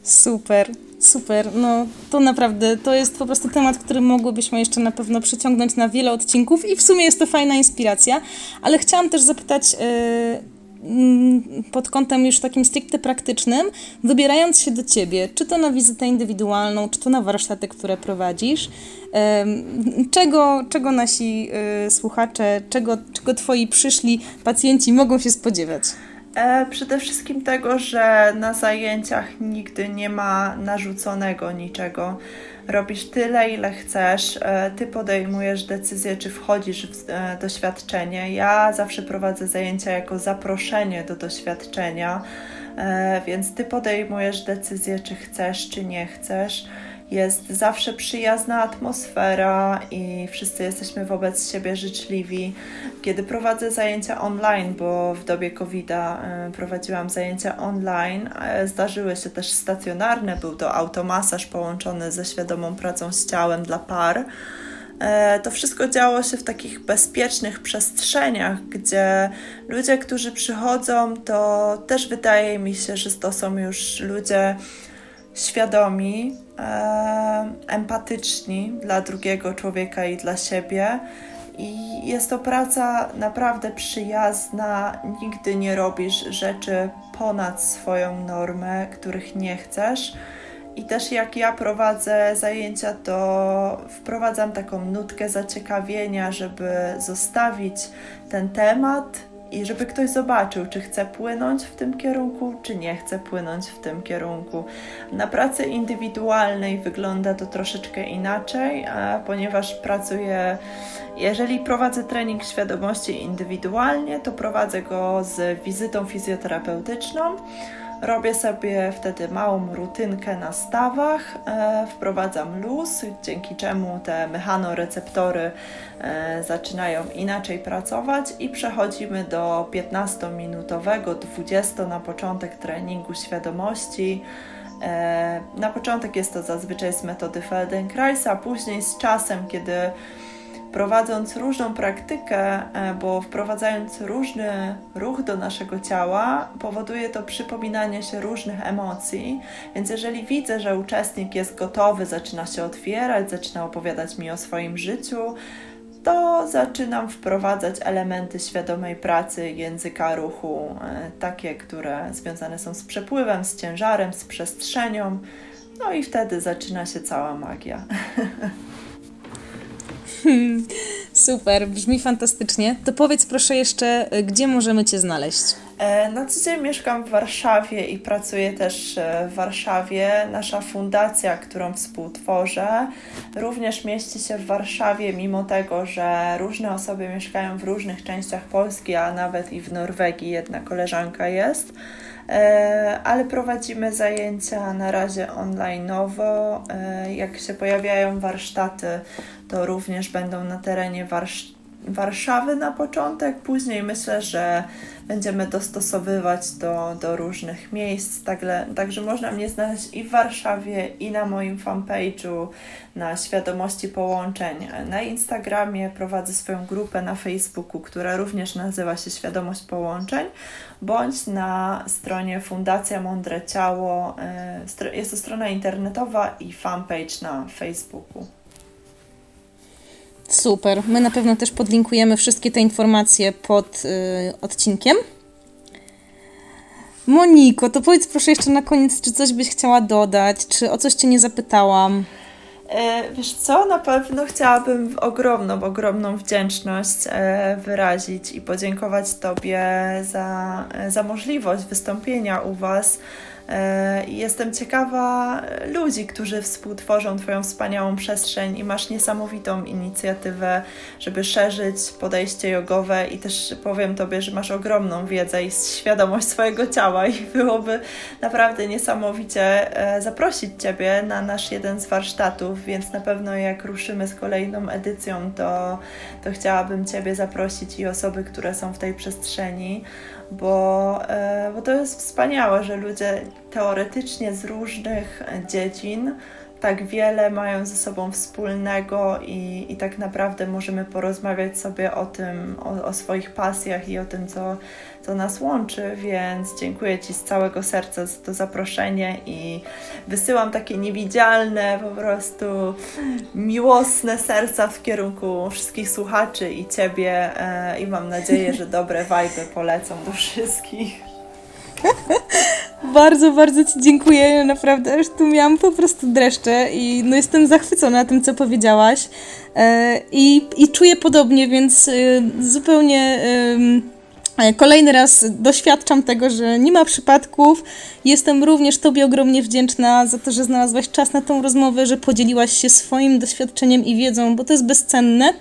Speaker 3: Super. Super, no to naprawdę, to jest po prostu temat, który mogłybyśmy jeszcze na pewno przyciągnąć na wiele odcinków i w sumie jest to fajna inspiracja, ale chciałam też zapytać yy, pod kątem już takim stricte praktycznym, wybierając się do Ciebie, czy to na wizytę indywidualną, czy to na warsztaty, które prowadzisz, czego, czego nasi yy, słuchacze, czego, czego Twoi przyszli pacjenci mogą się spodziewać?
Speaker 4: E, przede wszystkim tego, że na zajęciach nigdy nie ma narzuconego niczego. Robisz tyle, ile chcesz, e, ty podejmujesz decyzję, czy wchodzisz w e, doświadczenie. Ja zawsze prowadzę zajęcia jako zaproszenie do doświadczenia, e, więc ty podejmujesz decyzję, czy chcesz, czy nie chcesz jest zawsze przyjazna atmosfera i wszyscy jesteśmy wobec siebie życzliwi. Kiedy prowadzę zajęcia online, bo w dobie COVID-a e, prowadziłam zajęcia online, e, zdarzyły się też stacjonarne, był to automasaż połączony ze świadomą pracą z ciałem dla par. E, to wszystko działo się w takich bezpiecznych przestrzeniach, gdzie ludzie, którzy przychodzą, to też wydaje mi się, że to są już ludzie świadomi, e, empatyczni dla drugiego człowieka i dla siebie. I jest to praca naprawdę przyjazna. Nigdy nie robisz rzeczy ponad swoją normę, których nie chcesz. I też jak ja prowadzę zajęcia, to wprowadzam taką nutkę zaciekawienia, żeby zostawić ten temat i żeby ktoś zobaczył, czy chce płynąć w tym kierunku, czy nie chce płynąć w tym kierunku. Na pracy indywidualnej wygląda to troszeczkę inaczej, ponieważ pracuję, jeżeli prowadzę trening świadomości indywidualnie, to prowadzę go z wizytą fizjoterapeutyczną. Robię sobie wtedy małą rutynkę na stawach, e, wprowadzam luz, dzięki czemu te mechanoreceptory e, zaczynają inaczej pracować i przechodzimy do 15-minutowego, 20 na początek treningu świadomości. E, na początek jest to zazwyczaj z metody Feldenkraisa, później z czasem, kiedy prowadząc różną praktykę, e, bo wprowadzając różny ruch do naszego ciała, powoduje to przypominanie się różnych emocji. Więc jeżeli widzę, że uczestnik jest gotowy, zaczyna się otwierać, zaczyna opowiadać mi o swoim życiu, to zaczynam wprowadzać elementy świadomej pracy języka ruchu, e, takie, które związane są z przepływem, z ciężarem, z przestrzenią. No i wtedy zaczyna się cała magia.
Speaker 3: Super, brzmi fantastycznie. To powiedz proszę jeszcze, gdzie możemy Cię znaleźć?
Speaker 4: E, na co dzień mieszkam w Warszawie i pracuję też e, w Warszawie. Nasza fundacja, którą współtworzę, również mieści się w Warszawie, mimo tego, że różne osoby mieszkają w różnych częściach Polski, a nawet i w Norwegii jedna koleżanka jest. E, ale prowadzimy zajęcia na razie online'owo. Jak się pojawiają warsztaty, to również będą na terenie warsz Warszawy na początek. Później myślę, że będziemy dostosowywać do, do różnych miejsc. Także, także można mnie znaleźć i w Warszawie, i na moim fanpage'u, na świadomości połączeń. Na Instagramie prowadzę swoją grupę na Facebooku, która również nazywa się Świadomość Połączeń, bądź na stronie Fundacja Mądre Ciało. E, jest to strona internetowa i fanpage na Facebooku.
Speaker 3: Super. My na pewno też podlinkujemy wszystkie te informacje pod y, odcinkiem. Moniko, to powiedz proszę jeszcze na koniec, czy coś byś chciała dodać, czy o coś Cię nie zapytałam?
Speaker 4: E, wiesz co, na pewno chciałabym ogromną, ogromną wdzięczność e, wyrazić i podziękować Tobie za, za możliwość wystąpienia u Was jestem ciekawa ludzi, którzy współtworzą Twoją wspaniałą przestrzeń i masz niesamowitą inicjatywę, żeby szerzyć podejście jogowe i też powiem Tobie, że masz ogromną wiedzę i świadomość swojego ciała i byłoby naprawdę niesamowicie e, zaprosić Ciebie na nasz jeden z warsztatów, więc na pewno jak ruszymy z kolejną edycją, to, to chciałabym Ciebie zaprosić i osoby, które są w tej przestrzeni bo, e, bo to jest wspaniałe, że ludzie teoretycznie z różnych dziedzin tak wiele mają ze sobą wspólnego i, i tak naprawdę możemy porozmawiać sobie o tym, o, o, swoich pasjach i o tym, co, co nas łączy, więc dziękuję Ci z całego serca za to zaproszenie i wysyłam takie niewidzialne, po prostu miłosne serca w kierunku wszystkich słuchaczy i Ciebie e, i mam nadzieję, że dobre wajby polecą do wszystkich.
Speaker 3: Bardzo, bardzo Ci dziękuję. Naprawdę, już tu miałam po prostu dreszcze i no jestem zachwycona tym, co powiedziałaś. E, I, i czuję podobnie, więc e, zupełnie e, kolejny raz doświadczam tego, że nie ma przypadków. Jestem również Tobie ogromnie wdzięczna za to, że znalazłaś czas na tą rozmowę, że podzieliłaś się swoim doświadczeniem i wiedzą, bo to jest bezcenne.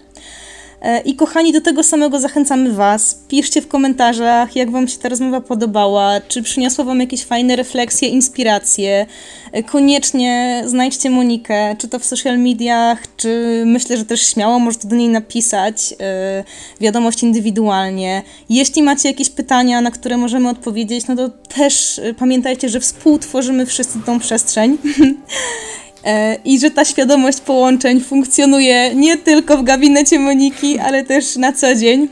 Speaker 3: E, I kochani, do tego samego zachęcamy Was. Piszcie w komentarzach, jak Wam się ta rozmowa podobała, czy przyniosła Wam jakieś fajne refleksje, inspiracje. E, koniecznie znajdźcie Monikę, czy to w social mediach, czy myślę, że też śmiało możecie do niej napisać e, wiadomość indywidualnie. Jeśli macie jakieś pytania, na które możemy odpowiedzieć, no to też pamiętajcie, że współtworzymy wszyscy tą przestrzeń. E, i że ta świadomość połączeń funkcjonuje nie tylko w gabinecie Moniki, ale też na co dzień.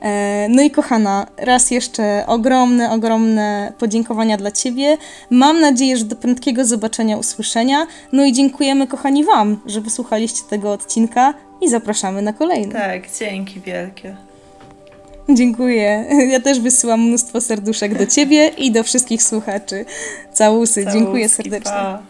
Speaker 3: E, no i kochana, raz jeszcze ogromne, ogromne podziękowania dla Ciebie. Mam nadzieję, że do prędkiego zobaczenia, usłyszenia. No i dziękujemy kochani Wam, że wysłuchaliście tego odcinka i zapraszamy na kolejny.
Speaker 4: Tak, dzięki wielkie.
Speaker 3: Dziękuję. Ja też wysyłam mnóstwo serduszek do Ciebie i do wszystkich słuchaczy. Całusy. Całuski, Dziękuję serdecznie. Pa.